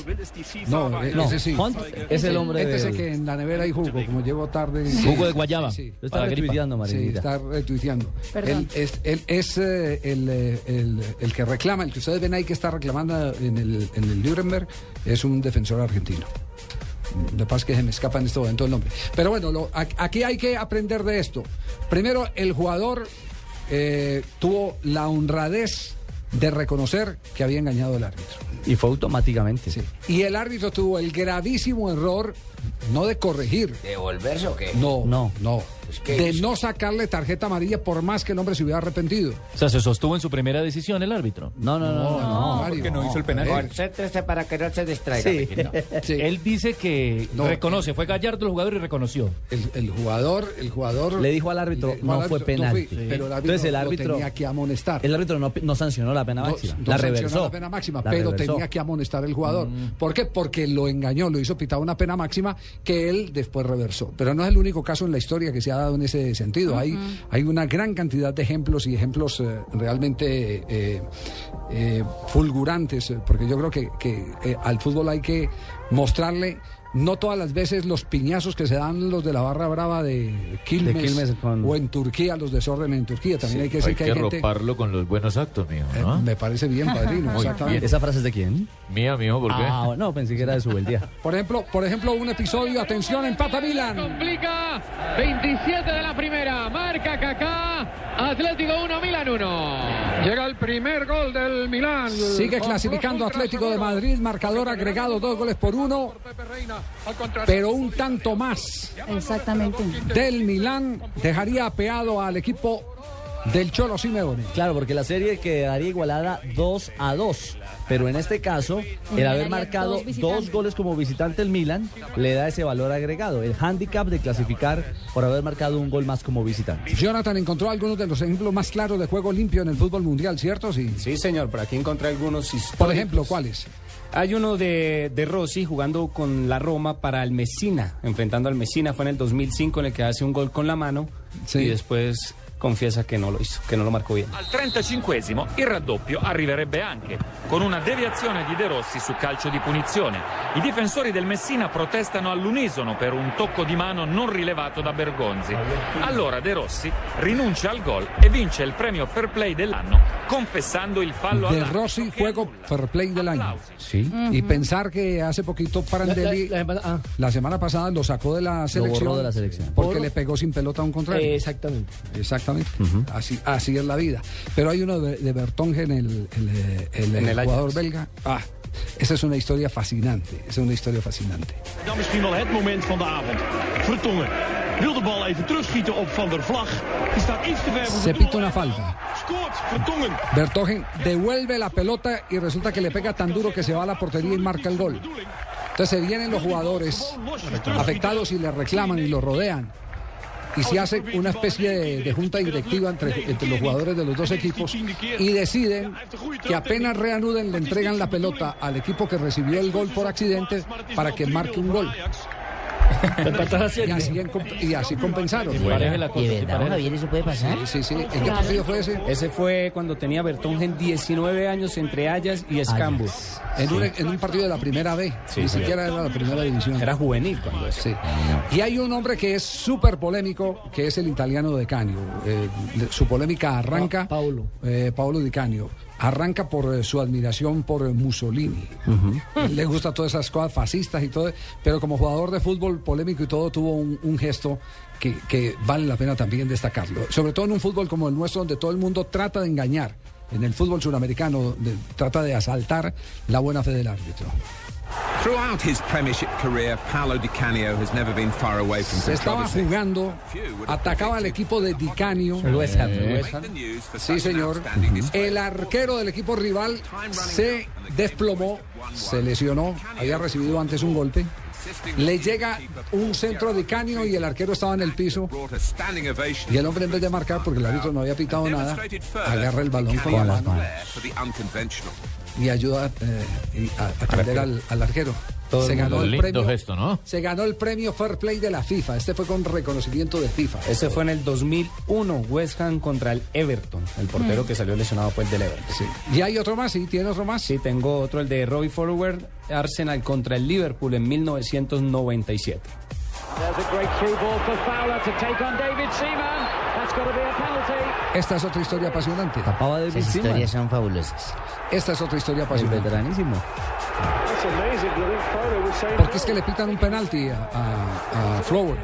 No, No, ese sí. Hunt es el hombre Este del- que en la nevera hay jugo, como llevo tarde. Jugo de guayaba. Sí, Lo está retuiteando, Sí, está retuiteando. Él es, él es eh, el, eh, el- el que reclama, el que ustedes ven ahí que está reclamando en el, en el Nuremberg, es un defensor argentino. Lo que pasa es que se me escapa en este momento el nombre. Pero bueno, lo- aquí hay que aprender de esto. Primero, el jugador eh, tuvo la honradez de reconocer que había engañado al árbitro. Y fue automáticamente. Y el árbitro tuvo el gravísimo error, no de corregir. ¿Devolverse o qué? No, no, no. De no sacarle tarjeta amarilla por más que el hombre se hubiera arrepentido. O sea, se sostuvo en su primera decisión el árbitro. No, no, no, no. Mario, porque no hizo el penal. Concéntrese para que no se distraiga. Sí. Él dice que No, reconoce, fue Gallardo el jugador y reconoció. El, el jugador, el jugador Le dijo al árbitro, le no al fue pero el árbitro, Entonces el lo árbitro tenía que amonestar. El árbitro no, no sancionó la pena No- máxima. no la reversó. la pena máxima, La pero reversó. tenía que amonestar el jugador. ¿Por qué? Porque lo engañó, lo hizo pitar una pena máxima que él después reversó. Pero no es el único caso en la historia que se ha en ese sentido. Hay, hay una gran cantidad de ejemplos y ejemplos eh, realmente eh, eh, fulgurantes, porque yo creo que, que, al fútbol hay que mostrarle. No todas las veces los piñazos que se dan los de la barra brava de Quilmes, De Quilmes con- o en Turquía, los desórdenes en Turquía. También hay que decir hay que que hay gente... roparlo con los buenos actos, mío, Eh, ¿no? me parece bien, padrino. Exactamente. ¿Esa frase es de quién? Mía, mijo, ¿por qué? Ah, no, pensé que era de su beldía. Por ejemplo, por ejemplo, un episodio, atención, empata Milan. Complica 27 de la primera, marca Kaká, Atlético 1, Milan 1. Llega el primer gol del Milán. Sigue clasificando Atlético de Madrid, marcador agregado, dos goles por uno. Pero un tanto más Exactamente. del Milán dejaría apeado al equipo del Cholo Simeone. Claro, porque la serie quedaría igualada 2 a 2. Pero en este caso, el haber marcado dos goles como visitante el Milan le da ese valor agregado, el handicap de clasificar por haber marcado un gol más como visitante. Jonathan encontró algunos de los ejemplos más claros de juego limpio en el fútbol mundial, ¿cierto? Sí. Sí, señor, por aquí encontré algunos históricos. Por ejemplo, ¿cuáles? Hay uno de, de Rossi jugando con la Roma para el Messina, enfrentando al Messina, fue en el 2005 en el que hace un gol con la mano y después confiesa que no lo hizo, que no lo marcó bien. Al 35esimo il raddoppio arriverebbe anche, con una deviazione di De Rossi su calcio di punizione. I difensori del Messina protestano all'unisono per un tocco di mano non rilevato da Bergonzi. Allora De Rossi rinuncia al gol e vince il premio Fair Play dell'anno confessando il fallo De all'arbitro. Rossi, juego fair play del año. Sí. Y pensar que hace poquito Prandelli, La- la- la- ah. la semana pasada lo sacó de la selección. borró de la selección. Porque Por- le pegó sin pelota a un contrario. Eh, exactamente. Exactamente. Así, así es la vida. Pero hay uno de, de Bertongen, el, el, el, En el jugador Ajax. belga. Ah, esa es una historia fascinante. Esa es una historia fascinante. Dan misschien wel het moment van de avond. Vertongen wil de bal even terugschieten op Van der Vlag. Die staat iets te ver voor Se pita una falta. Scoort Vertongen. Bertogen devuelve la pelota y resulta que le pega tan duro que se va a la portería y marca el gol. Entonces se vienen los jugadores afectados y le reclaman y lo rodean. Y se hace una especie de, junta directiva entre, entre los jugadores de los dos equipos y deciden que apenas reanuden le entregan la pelota al equipo que recibió el gol por accidente para que marque un gol. Y, así, y así compensaron. Y la cosa, ¿Y sí, verdad. Javier, eso puede pasar? Sí, sí. ¿En qué partido fue ese? Ese fue cuando tenía Bertongen 19 años entre Ayas y Escambo. En un, en un partido de la primera B, Sí, ni sí. siquiera era la primera división. Era juvenil cuando eso. Sí. Y hay un hombre que es súper polémico, que es el italiano de Canio. Eh, su polémica arranca. Paolo. Paolo Di Canio. Arranca por eh, su admiración por eh, Mussolini. Le gusta todas esas cosas fascistas y todo. Pero como jugador de fútbol polémico y todo, tuvo un, un gesto que, que vale la pena también destacarlo. Sobre todo en un fútbol como el nuestro, donde todo el mundo trata de engañar. En el fútbol sudamericano de- trata de asaltar la buena fe del árbitro. Throughout his Premiership career, Paolo Di Canio has never been far away from Se estaba jugando, atacaba al equipo de Ham, el Eh. Sí, señor. El arquero del equipo rival se desplomó, se lesionó, había recibido antes un golpe. Le llega un centro de Dicanio y el arquero estaba en el piso. Y el hombre en vez de marcar, porque el árbitro no había pitado nada, agarra el balón con la mano. Y ayuda eh, y a, a atender al, al arquero. Todo se ganó el Lindo premio, gesto, ¿no? Se ganó el premio Fair Play de la FIFA. Este fue con reconocimiento de FIFA. Ese fue en el 2001, West Ham contra el Everton. El portero Mm. que salió lesionado fue el del Everton. ¿Y hay otro más? ¿Sí? ¿Tiene otro más? Sí, tengo otro, el de Roy Forward, Arsenal contra el Liverpool en 1997. There's a great through ball for Fowler to take on David Seaman. Esta es otra historia apasionante. Tapaba de Esas historias son fabulosas. Esta es otra historia El apasionante. veteranísimo. Porque es que le pitan un penalti a, a, a Flower.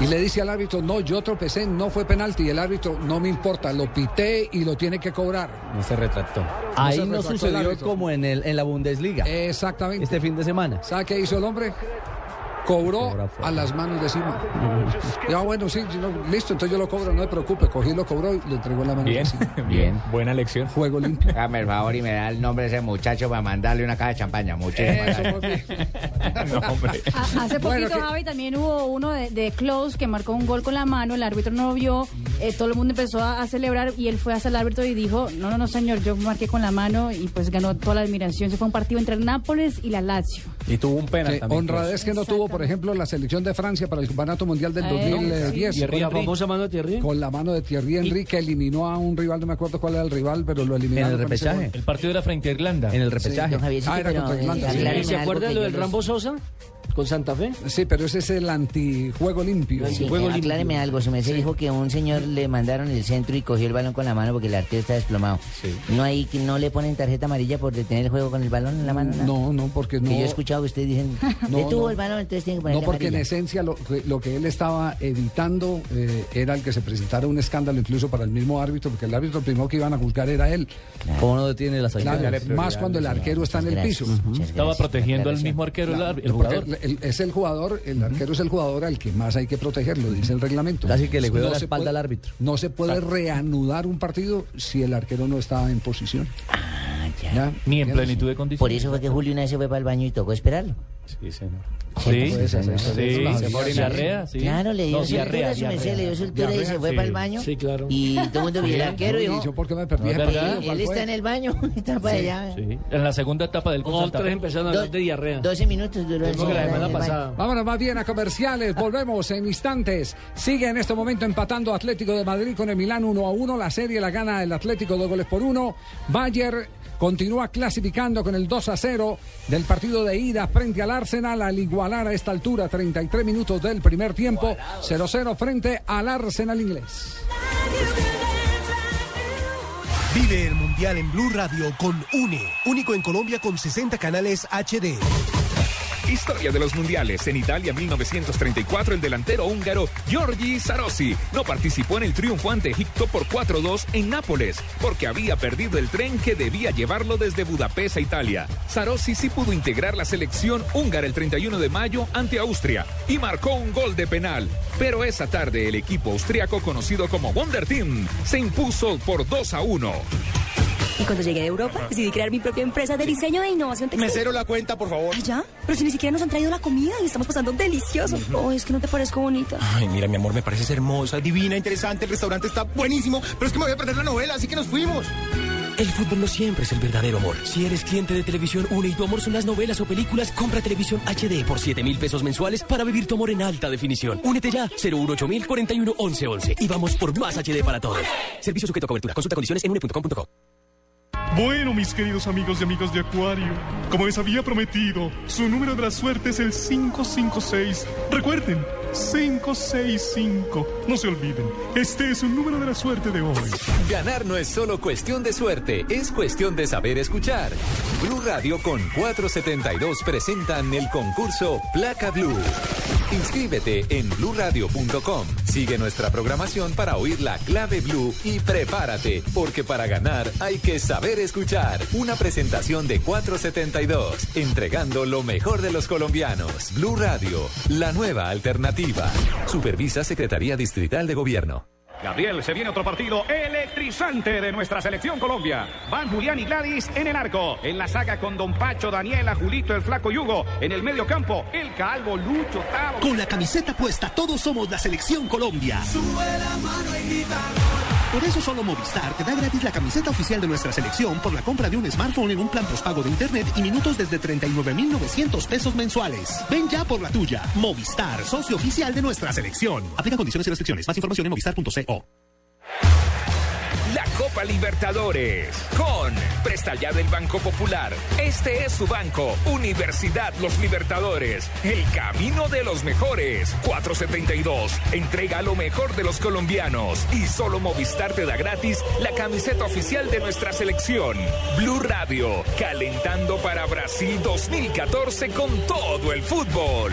Y le dice al árbitro, no, yo tropecé, no fue penalti. Y el árbitro, no me importa, lo pité y lo tiene que cobrar. No se retractó. Ahí se no retractó sucedió como en, el, en la Bundesliga. Exactamente. Este fin de semana. ¿Sabe qué hizo el hombre? Cobró a las manos de Simón. Ya bueno, sí, no, listo, entonces yo lo cobro, no se preocupe. Cogí, lo cobró y le entregó la mano Bien, de Simón. bien, buena lección. Juego limpio. Hágame el favor y me da el nombre de ese muchacho para mandarle una caja de champaña. Muchísimas. A- Hace Bueno, poquito, que- Javi, también hubo uno de, de Close que marcó un gol con la mano, el árbitro no lo vio, eh, todo el mundo empezó a, a celebrar y él fue hasta el árbitro y dijo, no, no, no, señor, yo marqué con la mano y pues ganó toda la admiración. Se fue un partido entre el Nápoles y la Lazio. Y tuvo un penal Sí, también. honradez que no tuvo, por ejemplo, la selección de Francia para el Campeonato Mundial del Eh, 2010. sí. Thierry La famosa mano de Thierry. Con la mano de Thierry Henry, que eliminó a un rival, no me acuerdo cuál era el rival, pero lo eliminaron. En el con repechaje. El partido era frente a Irlanda. En el repechaje. Ah, era pero, contra Irlanda, ¿Se algo acuerda que lo del Rambo Sosa? ¿Con Santa Fe? Sí, pero ese es el antijuego limpio. Sí, antijuego eh, acláreme algo, su merced dijo que un señor le mandaron el centro y cogió el balón con la mano porque el arquero está desplomado. ¿No hay que no le ponen tarjeta amarilla por detener el juego con el balón en la mano? No, no, porque no. Que yo he escuchado que ustedes dicen, No, detuvo no. el balón, entonces tienen que ponerle No, porque en esencia lo, que- lo que él estaba evitando eh, era el que se presentara un escándalo incluso para el mismo árbitro, porque el árbitro primero que iban a juzgar era él. ¿Cómo no detiene las Claro, más cuando el arquero está en el piso. Estaba protegiendo al mismo arquero, el, el jugador. El- es el jugador, el arquero es el jugador al que más hay que protegerlo, dice el reglamento. Casi que le cuidó la se espalda puede- al árbitro. No se puede Exacto. reanudar un partido si el arquero no está en posición. Ya. Ni en Ya. plenitud de condiciones. Por eso fue que Julio una vez se fue para el baño y tocó esperarlo. Sí, señor. Sí, Sí, sí. Claro, le dio No, soltura, diarrea, su merced, le dio soltura y se fue sí. para el baño. Sí, claro. Y todo el mundo vio el arquero y ¿Y dijo, por qué me perdí él está en el baño, está para allá. Sí, en la segunda etapa del Otros Santa Fe. empezaron a hablar de diarrea. 12 minutos duró el. Vámonos más bien a comerciales, volvemos en instantes. Sigue en este momento empatando Atlético de Madrid con el Milán 1 a 1. La serie la gana el Atlético dos goles por uno. Bayer continúa clasificando con el 2 a 0 del partido de ida frente al Arsenal al igualar a esta altura 33 minutos del primer tiempo 0-0 frente al Arsenal inglés. Vive el Mundial en Blue Radio con UNE, único en Colombia con 60 canales HD. Historia de los mundiales. En Italia 1934 el delantero húngaro Giorgi Sarossi no participó en el triunfo ante Egipto por 4-2 en Nápoles porque había perdido el tren que debía llevarlo desde Budapest a Italia. Sarossi sí pudo integrar la selección húngara el 31 de mayo ante Austria y marcó un gol de penal. Pero esa tarde el equipo austriaco conocido como Wonder Team se impuso por 2 a 1. Y cuando llegué a Europa, decidí crear mi propia empresa de diseño e innovación textil. Mesero, la cuenta, por favor. ¿Ya? Pero si ni siquiera nos han traído la comida y estamos pasando delicioso. Oh, es que no te parezco bonita. Ay, mira, mi amor, me pareces hermosa, divina, interesante, el restaurante está buenísimo, pero es que me voy a perder la novela, así que nos fuimos. El fútbol no siempre es el verdadero amor. Si eres cliente de Televisión Une y tu amor son las novelas o películas, compra Televisión HD por 7 mil pesos mensuales para vivir tu amor en alta definición. Únete ya, 018 mil 41 11 11. Y vamos por más HD para todos. Servicio sujeto a cobertura. Consulta condiciones en une.com.co. Bueno, mis queridos amigos y amigas de Acuario, como les había prometido, su número de la suerte es el 556. Recuerden, 565. No se olviden, este es un número de la suerte de hoy. Ganar no es solo cuestión de suerte, es cuestión de saber escuchar. Blue Radio con 472 presentan el concurso Placa Blue. Inscríbete en bluradio.com. Sigue nuestra programación para oír la clave Blue y prepárate, porque para ganar hay que saber escuchar. Una presentación de 472, entregando lo mejor de los colombianos. Blue Radio, la nueva alternativa. Supervisa Secretaría Distrital de Gobierno. Gabriel, se viene otro partido electrizante de nuestra selección Colombia. Van Julián y Gladys en el arco. En la saga con Don Pacho, Daniela, Julito, el Flaco Yugo. En el medio campo, el Calvo, Lucho, Tavo. Con la camiseta puesta, todos somos la selección Colombia. Por eso solo Movistar te da gratis la camiseta oficial de nuestra selección por la compra de un smartphone en un plan postpago de internet y minutos desde 39,900 pesos mensuales. Ven ya por la tuya. Movistar, socio oficial de nuestra selección. Aplica condiciones y restricciones. Más información en movistar.co. La Copa Libertadores con Presta Ya del Banco Popular. Este es su banco, Universidad Los Libertadores. El camino de los mejores. 472. Entrega lo mejor de los colombianos. Y solo Movistar te da gratis la camiseta oficial de nuestra selección. Blue Radio, calentando para Brasil 2014 con todo el fútbol.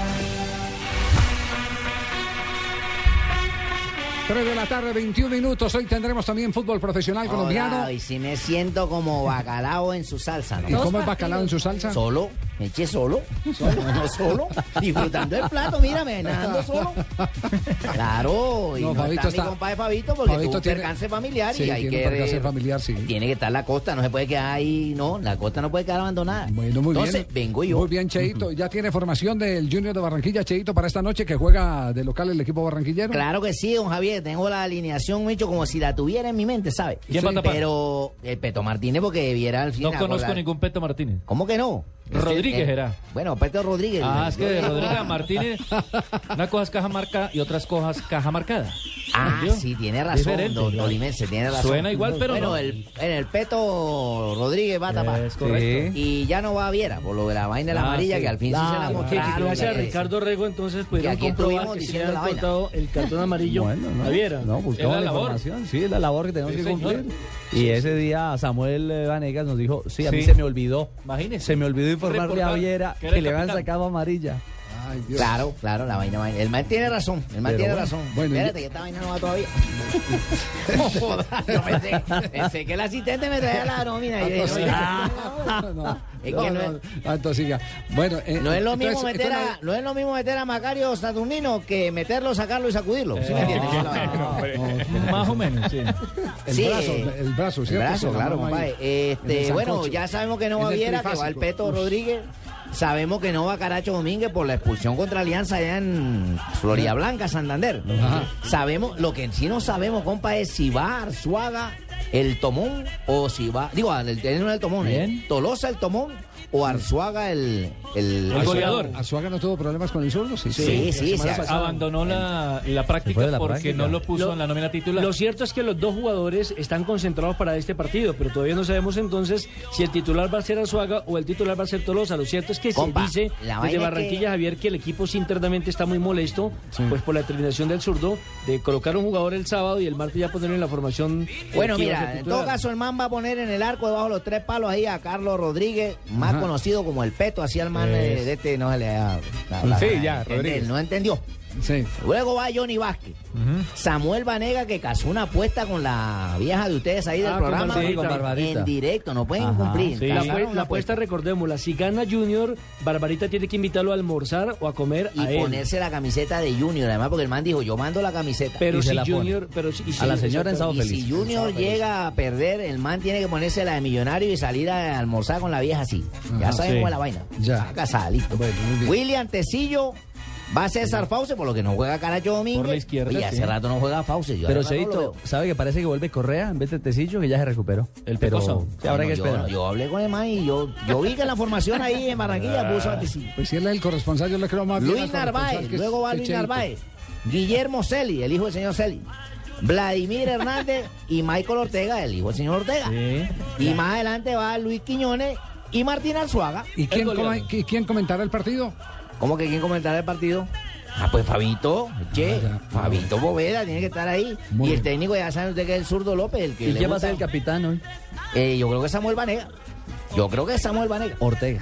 3 de la tarde, 21 minutos. Hoy tendremos también fútbol profesional colombiano. Hola, y si me siento como bacalao en su salsa, ¿no? ¿Y cómo es bacalao en su salsa? Solo, me eché solo, solo, no solo, disfrutando el plato, mírame, nadando solo. Claro, y No, no, Fabito está, está- mi compadre Fabito porque Fabito tuvo un tiene- percance familiar Sí, y hay tiene que... percance familiar, sí. Tiene que estar la costa, no se puede quedar ahí, no, la costa no puede quedar abandonada. Bueno, muy Entonces, bien. vengo yo. Muy bien, Cheito. ¿Ya tiene formación del Junior de Barranquilla, Cheito, para esta noche que juega de local el equipo barranquillero? Claro que sí, don Javier. Tengo la alineación, Micho, como si la tuviera en mi mente, ¿sabe? ¿Quién va a tapar? Pero el Peto Martínez, porque viera al No final. conozco ningún Peto Martínez. ¿Cómo que no? Rodríguez Eh, era. Bueno, Peto Rodríguez. Ah, es que de Rodríguez a Martínez, una cosa es caja marca y otras cosas caja marcada. Ah, sí, tiene razón, don tiene razón. Suena igual, pero bueno, no. el, en el peto Rodríguez va a tapar. Es correcto. Y ya no va a Viera, por lo de la vaina de la Ah, amarilla, sí. que al fin sí se la mostraron. que gracias a Ricardo Rego entonces pudieron comprobar que sí le cortado el cartón amarillo Bueno, no, a Viera. No, buscamos la, información. Sí, es la labor que tenemos Sí, que cumplir. Y ese día Samuel eh, Vanegas nos dijo, sí, a mí se me olvidó. Imagínese. Se me olvidó informarle a Viera que le habían sacado amarilla. Claro, claro, la vaina, vaina. El man tiene razón, el man Pero tiene bueno, razón. bueno, Espérate, y- que esta vaina no va todavía. No joda, yo pensé, pensé que el asistente me traía la nómina. y yo dije, No, no, Es no, que no no, Anto siga. Bueno, eh, No es lo mismo entonces- meter a, no es lo mismo meter a Macario Saturnino que meterlo, sacarlo y sacudirlo. ¿Sí me entiendes? Más o menos, sí. El Sí, brazo, el brazo, El ¿cierto? brazo, Con la claro, compadre. El Este, bueno, ya sabemos que no va el Viera, que va el. Peto. Rodríguez. Sabemos que no va Caracho Domínguez por la expulsión contra Alianza allá en Florida Blanca, Santander. Sabemos, lo que sí no sabemos, compa, es si va Arzuaga el Tomón o si va, digo, el, el, el Tomón, ¿eh? Tolosa el Tomón o Arzuaga el, el, Arzuaga- Arzuaga no tuvo problemas con el zurdo, sí. Sí, sí, sí. Abandonó la, práctica de la porque práctica. no lo puso Lo- en la nómina titular. Lo cierto es que los dos jugadores están concentrados para este partido, pero todavía no sabemos entonces si el titular va a ser Azuaga o el titular va a ser Tolosa. Lo cierto es que Compa, se dice desde es Barranquilla, que- Javier, que el equipo sí internamente está muy molesto, pues por la determinación del zurdo de colocar un jugador el sábado y el martes ya ponerlo en la formación. Bueno, mira, en todo caso el man va a poner en el arco debajo de los tres palos ahí a Carlos Rodríguez. Conocido como el Peto, así al man eh, Es. de este no se le da. la- la- Sí, ya, Rodríguez. No entendió. Sí. Luego va Johnny Vázquez. Samuel Vanega que casó una apuesta con la vieja de ustedes ahí del Ah, con programa. Barbarita. Con Barbarita. En directo, no pueden Ajá. cumplir. Sí. La, Casaron apue- una la apuesta, recordémosla, si gana Junior, Barbarita tiene que invitarlo a almorzar o a comer y a él. ponerse la camiseta de Junior, además porque el man dijo, yo mando la camiseta. Pero si Junior, pero si, y si- Y exactamente. si Junior llega a perder, el man tiene que ponerse la de millonario y salir a almorzar con la vieja así. ya saben sí. cómo es la vaina. Ya. Está casada, listo. William Tecillo va a César Fauce, por lo que no juega Caracho Domínguez. Por la izquierda, Y hace sí. rato no juega Fauce. yo Pero rato no. ¿sabe que parece que vuelve Correa en vez de Tecillo, que ya se recuperó? El pero Pecoso. sí, habrá que Bueno, esperar. Yo, yo hablé con el man y yo, yo vi que en la formación ahí en Barranquilla puso a Tecillo. Pues si él es el corresponsal, yo le creo más bien Luis Narváez, que- luego va que Luis Cheito. Narváez, Guillermo Celi, el hijo del señor Celi, Vladimir Hernández y Michael Ortega, el hijo del señor Ortega. Y más adelante va Luis Quiñones y Martín Arzuaga. ¿Y quién, y quién comentará el partido? ¿Cómo que quién comentará el partido? Ah, pues Fabito, che, Fabito Boveda tiene que estar ahí. Muy y el técnico ya sabe usted que es el zurdo López, el que ¿Y quién va a ser el capitán hoy? Eh, yo creo que Samuel Vanega. Yo creo que Samuel Vanega. Ortega.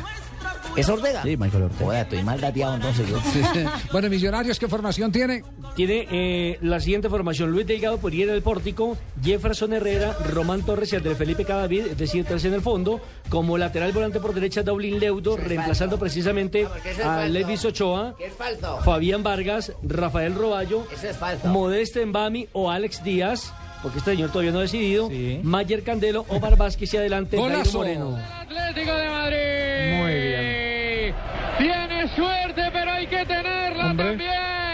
¿Es Ortega? Sí, Michael Ortega. Joder, estoy mal dateado entonces yo. bueno, Millonarios, ¿qué formación tiene? Tiene eh, la siguiente formación: Luis Delgado por ir el pórtico, Jefferson Herrera, Román Torres y Andrés Felipe Cadavid, es decir, tres en el fondo. Como lateral volante por derecha, Daulín Leudo, reemplazando precisamente es a falso. Levis Ochoa, ¿Qué es falso? Fabián Vargas, Rafael Roballo, Eso es falso. Modeste Mbami o Alex Díaz. Porque este señor todavía no ha decidido. Mayer Candelo o Barbásquez y adelante Golazo. Moreno. Atlético de Madrid. Muy bien. Tiene suerte, pero hay que tenerla también.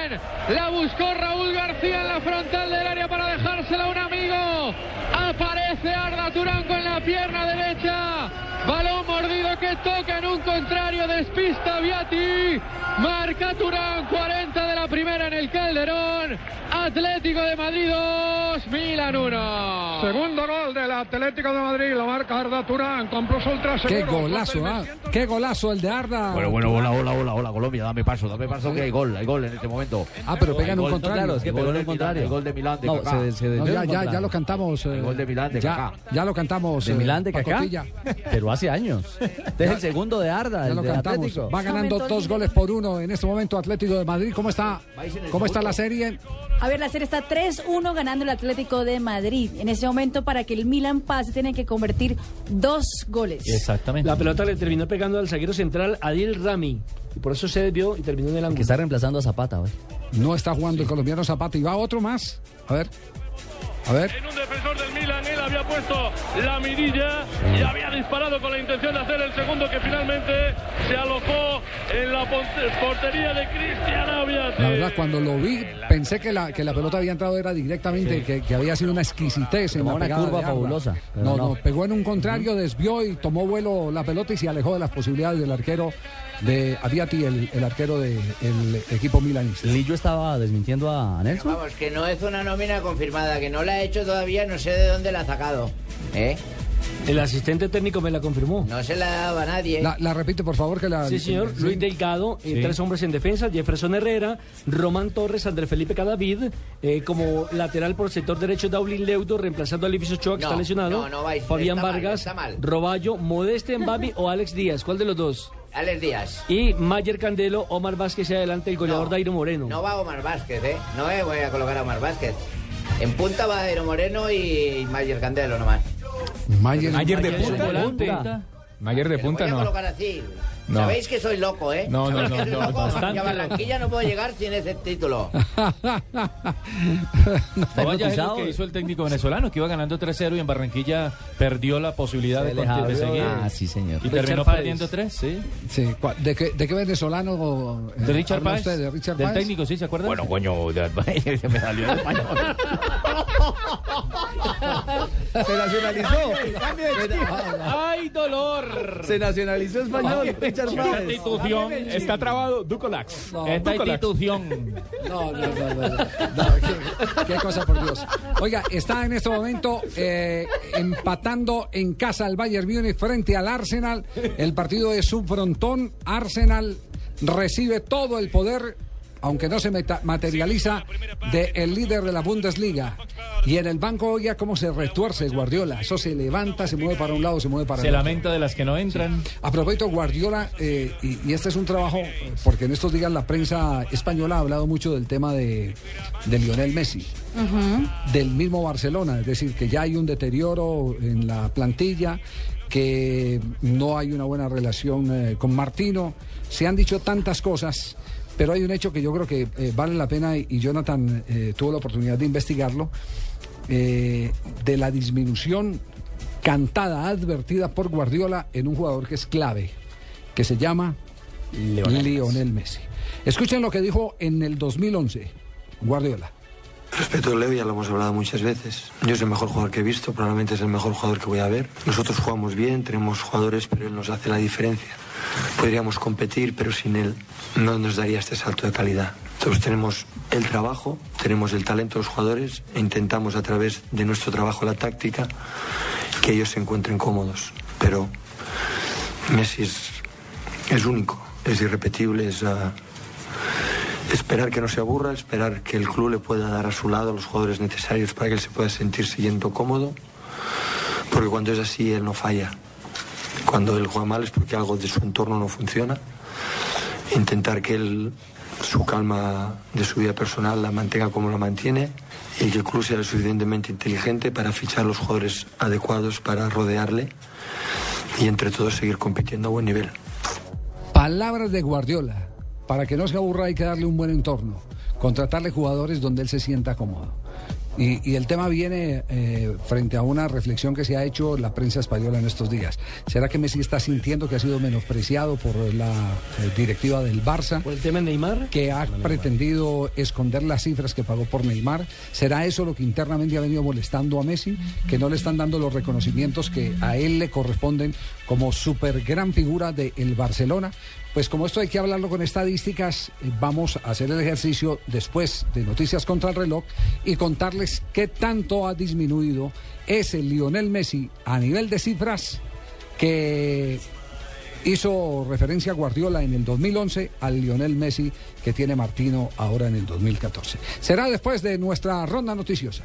La buscó Raúl García en la frontal del área para dejársela a un amigo. Aparece Arda Turanco en la pierna derecha. Balón mordido que toca en un contrario. Despista Viati. Marca Turán. 40 de la primera en el Calderón. Atlético de Madrid 2. Milan 1. Segundo gol del Atlético de Madrid, lo marca Arda Turán, con plus ultra Qué golazo, ¿ah? Qué golazo el de Arda. Bueno, bueno, hola, hola, hola, hola, Colombia, dame paso, dame paso que hay gol, hay gol en este momento. Ah, pero pegan un contrario. Claro, es que El pegó gol en del el contrario. El gol de Milán de No, Kaká. se- se No, ya, ya, ya lo cantamos. El eh, gol de Milán de ya, Kaká. ya lo cantamos. ¿De eh, Milán de Kaká? Pero hace años. Este es el segundo de Arda, Ya el lo de cantamos. Atlético. Va ganando dos goles por uno en este momento Atlético de Madrid. ¿Cómo está? ¿Cómo está la serie? A ver, la serie está 3-1 ganando el Atlético de Madrid. En ese momento, para que el Milan pase, tienen que convertir dos goles. Exactamente. La pelota le terminó pegando al zaguero central Adil Rami. Y por eso se desvió y terminó en el ángulo. Que está reemplazando a Zapata hoy. No está jugando el colombiano Zapata y va otro más. A ver. A ver. En un defensor del Milan, él había puesto la mirilla y había disparado con la intención de hacer el segundo que finalmente se alojó en la portería de Cristian Aviati. La verdad, cuando lo vi, pensé que la, que la pelota había entrado era directamente, que, que había sido una exquisitez en una curva fabulosa, no. no, pegó en un contrario, desvió y tomó vuelo la pelota y se alejó de las posibilidades del arquero de Aviati, el, el arquero del equipo milanista. Lillo estaba desmintiendo a Nelson. Vamos, que no es una nómina confirmada, que no la ha hecho todavía, no sé de dónde la ha sacado. ¿Eh? El asistente técnico me la confirmó. No se la daba a nadie. La, la repite, por favor, que la... Sí, señor. sí. Luis Delgado, eh, Sí. tres hombres en defensa, Jefferson Herrera, Román Torres, Andrés Felipe Cadavid, eh, como lateral por el sector derecho, Daulín Leudo, reemplazando a Livis Ochoa, que No, está lesionado, no, no vais, Fabián está mal, Vargas, está mal. Roballo, Modeste Mbabi o Alex Díaz. ¿Cuál de los dos? Alex Díaz. Y Mayer Candelo, Omar Vázquez y adelante el goleador No. Dairo Moreno. No va Omar Vázquez, ¿eh? No voy a colocar a Omar Vázquez. En punta va Jairo Moreno y Mayer Candelo nomás. Mayer, Mayer de punta. volante. Mayer de punta voy a no. colocar así. No. Sabéis que soy loco, ¿eh? No, no, ¿Sabéis no, no, bastante Y a Barranquilla no puedo llegar sin ese título. No vaya lo que hizo el técnico venezolano, que iba ganando 3-0 y en Barranquilla perdió la posibilidad de, de seguir. Ah, sí, señor. Y Richard terminó Páez. perdiendo 3, sí. Sí, ¿cuál- ¿de qué, de qué venezolano eh, De Richard Páez. usted? ¿De Richard del Páez? técnico, ¿sí? ¿Se acuerdan? Bueno, coño, de- se me salió el español. Se nacionalizó. ¡Ay, dolor! Se nacionalizó español. Esta institución Está trabado Ducolax. No, esta Ducolax. institución. No, no, no, no. no. No, qué, qué cosa, por Dios. Oiga, está en este momento eh, empatando en casa el Bayern Múnich frente al Arsenal. El partido es su frontón. Arsenal recibe todo el poder, aunque no se meta- materializa, del líder de la Bundesliga. Y en el banco, oiga cómo se retuerce Guardiola. Eso se levanta, se mueve para un lado, se mueve para Se el otro. lamenta de las que no entran. A propósito, Guardiola, eh, y, y este es un trabajo, porque en estos días la prensa española ha hablado mucho del tema de, de Lionel Messi, del mismo Barcelona, es decir, que ya hay un deterioro en la plantilla, que no hay una buena relación eh, con Martino, se han dicho tantas cosas. Pero hay un hecho que yo creo que eh, vale la pena y, y Jonathan eh, tuvo la oportunidad de investigarlo, eh, de la disminución cantada, advertida por Guardiola en un jugador que es clave, que se llama Lionel, Messi. Escuchen lo que dijo en el 2011 Guardiola. Respeto a Leo, ya lo hemos hablado muchas veces. Yo es el mejor jugador que he visto, probablemente es el mejor jugador que voy a ver. Nosotros jugamos bien, tenemos jugadores, pero él nos hace la diferencia. Podríamos competir, pero sin él no nos daría este salto de calidad. Entonces tenemos el trabajo, tenemos el talento de los jugadores e intentamos a través de nuestro trabajo, la táctica, que ellos se encuentren cómodos. Pero Messi es, único, es irrepetible, es... ah, Esperar que no se aburra, esperar que el club le pueda dar a su lado los jugadores necesarios para que él se pueda sentir siguiendo cómodo, porque cuando es así él no falla. Cuando él juega mal es porque algo de su entorno no funciona. Intentar que él su calma de su vida personal la mantenga como la mantiene y que el club sea lo suficientemente inteligente para fichar los jugadores adecuados para rodearle y entre todos seguir compitiendo a buen nivel. Palabras de Guardiola. Para que no se aburra hay que darle un buen entorno. Contratarle jugadores donde él se sienta cómodo. Y, y el tema viene eh, frente a una reflexión que se ha hecho la prensa española en estos días. ¿Será que Messi está sintiendo que ha sido menospreciado por la eh, directiva del Barça? ¿Por el tema de Neymar? Que ha pretendido esconder las cifras que pagó por Neymar. ¿Será eso lo que internamente ha venido molestando a Messi? Que no le están dando los reconocimientos que a él le corresponden como super gran figura del Barcelona. Pues como esto hay que hablarlo con estadísticas, eh, vamos a hacer el ejercicio después de Noticias contra el Reloj y contarles qué tanto ha disminuido ese Lionel Messi a nivel de cifras que hizo referencia a Guardiola en el 2011 al Lionel Messi que tiene Martino ahora en el 2014. Será después de nuestra ronda noticiosa.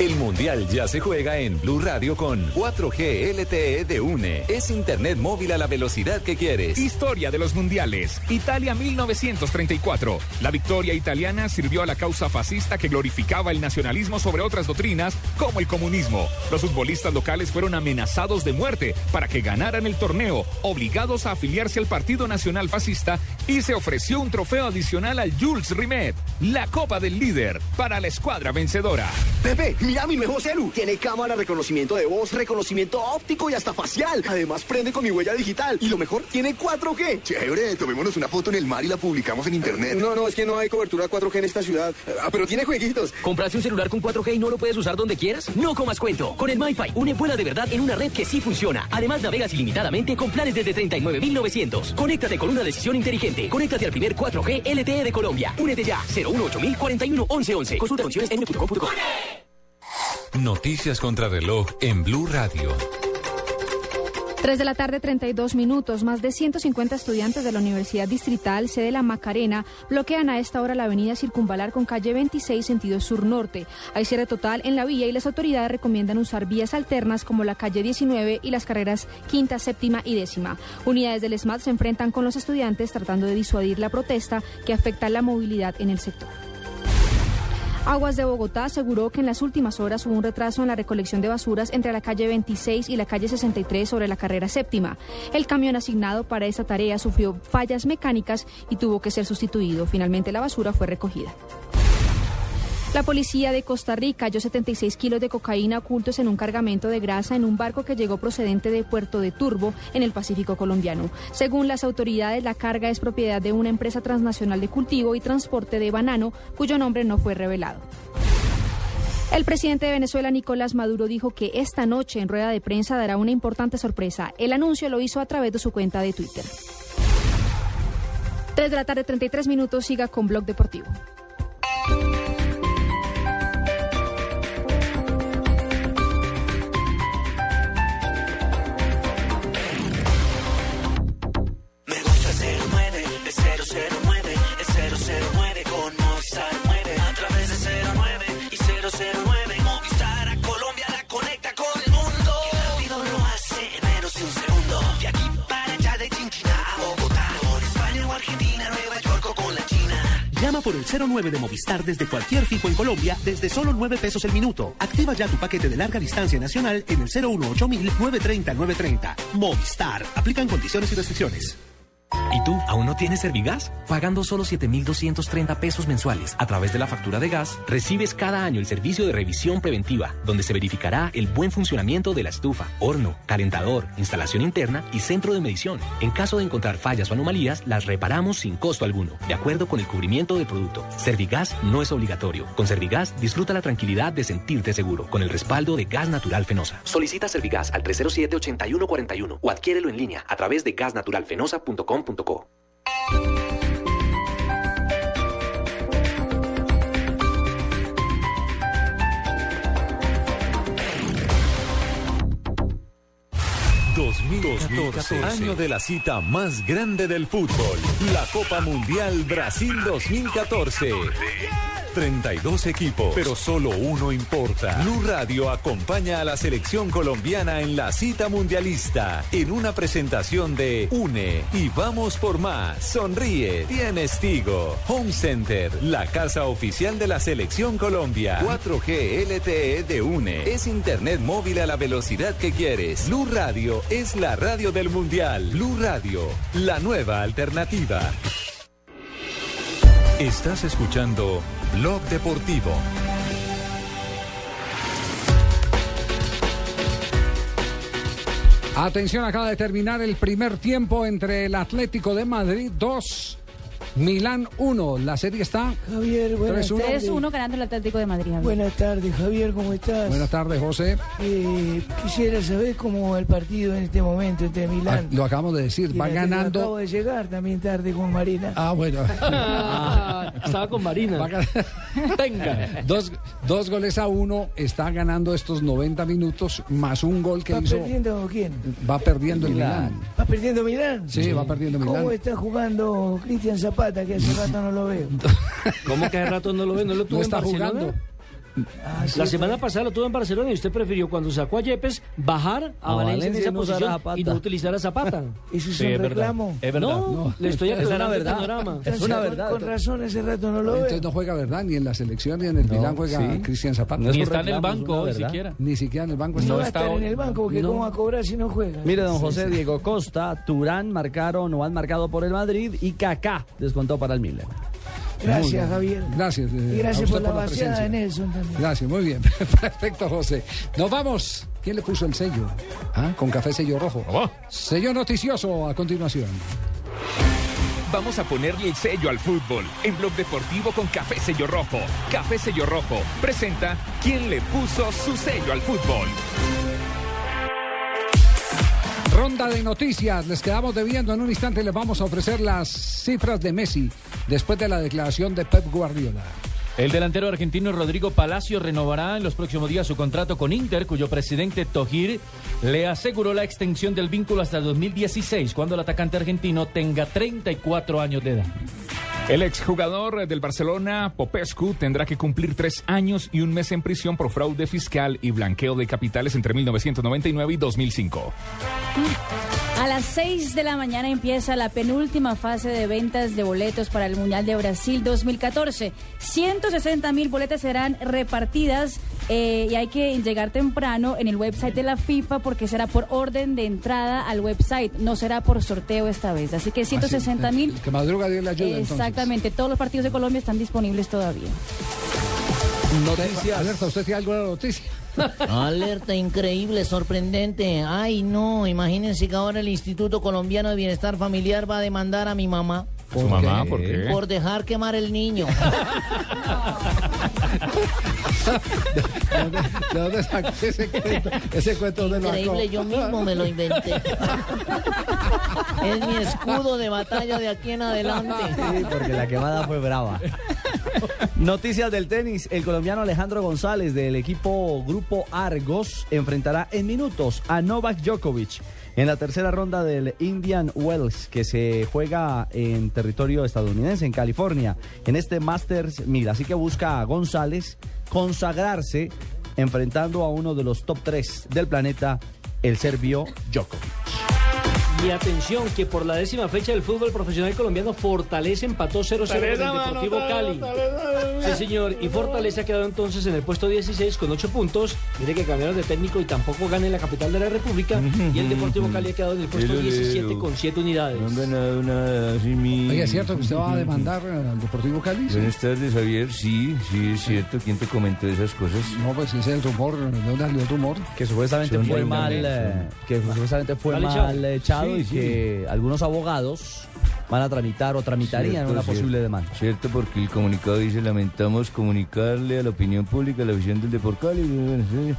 El Mundial ya se juega en Blue Radio con 4G LTE de UNE. Es internet móvil a la velocidad que quieres. Historia de los mundiales. Italia 1934. La victoria italiana sirvió a la causa fascista que glorificaba el nacionalismo sobre otras doctrinas como el comunismo. Los futbolistas locales fueron amenazados de muerte para que ganaran el torneo, obligados a afiliarse al Partido Nacional Fascista y se ofreció un trofeo adicional al Jules Rimet, la Copa del Líder, para la escuadra vencedora. Pepe, Mira mi nuevo celu. Tiene cámara, reconocimiento de voz, reconocimiento óptico y hasta facial. Además prende con mi huella digital. Y lo mejor, tiene 4G. Chévere, tomémonos una foto en el mar y la publicamos en internet. No, no, es que no hay cobertura 4G en esta ciudad. Ah, pero tiene jueguitos. ¿Compraste un celular con 4G y no lo puedes usar donde quieras? No comas cuento. Con el MyFi, une vuela de verdad en una red que sí funciona. Además, navegas ilimitadamente con planes desde 39.900. Conéctate con una decisión inteligente. Conéctate al primer 4G LTE de Colombia. Únete ya. 018 41 1111. Consulta condiciones en. Noticias contra reloj en Blue Radio. 3 de la tarde, 32 minutos. Más de 150 estudiantes de la Universidad Distrital, sede La Macarena, bloquean a esta hora la avenida Circunvalar con calle 26, sentido sur-norte. Hay cierre total en la vía y las autoridades recomiendan usar vías alternas como la calle 19 y las carreras quinta, séptima y décima. Unidades del SMAT se enfrentan con los estudiantes tratando de disuadir la protesta que afecta la movilidad en el sector. Aguas de Bogotá aseguró que en las últimas horas hubo un retraso en la recolección de basuras entre la calle 26 y la calle 63 sobre la carrera séptima. El camión asignado para esa tarea sufrió fallas mecánicas y tuvo que ser sustituido. Finalmente la basura fue recogida. La policía de Costa Rica halló 76 kilos de cocaína ocultos en un cargamento de grasa en un barco que llegó procedente de Puerto de Turbo en el Pacífico colombiano. Según las autoridades, la carga es propiedad de una empresa transnacional de cultivo y transporte de banano cuyo nombre no fue revelado. El presidente de Venezuela, Nicolás Maduro, dijo que esta noche en rueda de prensa dará una importante sorpresa. El anuncio lo hizo a través de su cuenta de Twitter. 3 de la tarde, 33 minutos, siga con Blog Deportivo. 09 de Movistar desde cualquier fijo en Colombia desde solo 9 pesos el minuto. Activa ya tu paquete de larga distancia nacional en el 018 930 930. Movistar. Aplican condiciones y restricciones. ¿Y tú aún no tienes Servigas? Pagando solo 7,230 pesos mensuales a través de la factura de gas, recibes cada año el servicio de revisión preventiva, donde se verificará el buen funcionamiento de la estufa, horno, calentador, instalación interna y centro de medición. En caso de encontrar fallas o anomalías, las reparamos sin costo alguno, de acuerdo con el cubrimiento del producto. Servigas no es obligatorio. Con Servigas disfruta la tranquilidad de sentirte seguro, con el respaldo de Gas Natural Fenosa. Solicita Servigas al 307-8141 o adquiérelo en línea a través de gasnaturalfenosa.com.co. ...2014, año de la cita más grande del fútbol, la Copa Mundial Brasil 2014. 32 equipos, pero solo uno importa. Blue Radio acompaña a la selección colombiana en la cita mundialista en una presentación de UNE y vamos por más. Sonríe, tienes Tigo. Home Center, la casa oficial de la selección Colombia. 4G LTE de UNE es internet móvil a la velocidad que quieres. Blue Radio es la radio del mundial. Blue Radio, la nueva alternativa. Estás escuchando Blog Deportivo. Atención, acaba de terminar el primer tiempo entre el Atlético de Madrid 2, Milán 1. La serie está Javier, buenas 3-1. tardes. 3-1 ganando el Atlético de Madrid. Javier. Buenas tardes, Javier, ¿cómo estás? Buenas tardes, José. Eh, quisiera saber cómo va el partido en este momento entre Milán. Ah, lo acabamos de decir, va ganando. Acabo de llegar también tarde con Marina. Ah, bueno. Estaba con Marina. Va gan- Venga. Dos, dos goles a uno, está ganando estos 90 minutos más un gol que ¿Va hizo. perdiendo quién? Va perdiendo el Milán. ¿Va perdiendo Milán? Sí, va perdiendo Milán. ¿Cómo está jugando Cristian Zapata, que hace rato no lo veo? ¿Cómo que hace rato no lo ve? ¿No lo No en está jugando. Ah, sí, La semana pasada lo tuvo en Barcelona y usted prefirió cuando sacó a Yepes bajar a, A Valencia, en Valencia esa no usar a posición Zapata. y no utilizar a Zapata. ¿Eso es Sí, un es verdad. reclamo? Es verdad. No, le estoy Es una aclarando el verdad. panorama. Es una verdad. Con razón, hace rato no lo veo. Entonces no juega verdad, ni en la selección ni en el No, Milán juega sí. Cristian Zapata. No es Ni está en el reclamo, es banco hoy verdad. siquiera. Ni siquiera en el banco No está. va a estar en el banco porque No. cómo va a cobrar si no juega. Mire, don José, Diego Costa, Turán marcaron o han marcado por el Madrid y Kaká descontó para el Milan. Gracias. Javier. Gracias. eh, Y gracias por la vaciada presencia. de Nelson también. Gracias, muy bien. Perfecto, José. Nos vamos. ¿Quién le puso el sello? ¿Ah? Con café sello rojo. Sello noticioso a continuación. Vamos a ponerle el sello al fútbol en Blog Deportivo con Café Sello Rojo. Café Sello Rojo presenta quién le puso su sello al fútbol. Ronda de noticias. Les quedamos debiendo. En un instante les vamos a ofrecer las cifras de Messi después de la declaración de Pep Guardiola. El delantero argentino Rodrigo Palacio renovará en los próximos días su contrato con Inter, cuyo presidente Tojir le aseguró la extensión del vínculo hasta 2016, cuando el atacante argentino tenga 34 años de edad. El exjugador del Barcelona, Popescu, tendrá que cumplir tres años y un mes en prisión por fraude fiscal y blanqueo de capitales entre 1999 y 2005. A las 6 de la mañana empieza la penúltima fase de ventas de boletos para el Mundial de Brasil 2014. 160 mil boletas serán repartidas eh, y hay que llegar temprano en el website de la FIFA porque será por orden de entrada al website, no será por sorteo esta vez. Así que 160 mil. Que madruga Dios le ayuda. entonces. Exactamente, todos los partidos de Colombia están disponibles todavía. Noticias. Alerta, ¿usted tiene alguna noticia? Alerta increíble, sorprendente. Ay, no, imagínense que ahora el Instituto Colombiano de Bienestar Familiar va a demandar a mi mamá. ¿Su mamá? ¿Por qué? Por dejar quemar el niño. ¿De dónde, de sacó ese cuento? Ese cuento ¿dónde lo sacó? Increíble, yo mismo me lo inventé. Es mi escudo de batalla de aquí en adelante. Sí, porque la quemada fue brava. Noticias del tenis. El colombiano Alejandro González del equipo Grupo Argos enfrentará en minutos a Novak Djokovic en la tercera ronda del Indian Wells que se juega en territorio estadounidense, en California, en este Masters 1000. Así que busca a González consagrarse enfrentando a uno de los top 3 del planeta, el serbio Djokovic. Y atención, que por la décima fecha del fútbol profesional colombiano, Fortaleza empató 0-0 con el Deportivo Cali. Sí, señor. Y Fortaleza ha quedado entonces en el puesto 16 con 8 puntos. Mire que cambiaron de técnico y tampoco gana en la capital de la República. Y el Deportivo Cali ha quedado en el puesto Pero, 17 Leo, con 7 unidades. No han ganado nada así mi... Oye, ¿es cierto que usted va a demandar al Deportivo Cali? Buenas tardes, Javier. Sí, sí, es cierto. ¿Quién te comentó esas cosas? No, pues ese es el rumor, ¿de dónde salió el rumor? Que supuestamente Son fue mal, eh, que supuestamente fue Mal echado. echado, Sí, y sí. que algunos abogados van a tramitar o tramitarían Cierto, una cierto. posible demanda. Cierto, porque el comunicado dice, lamentamos comunicarle a la opinión pública, a la visión del Deportivo Cali, bueno, sí,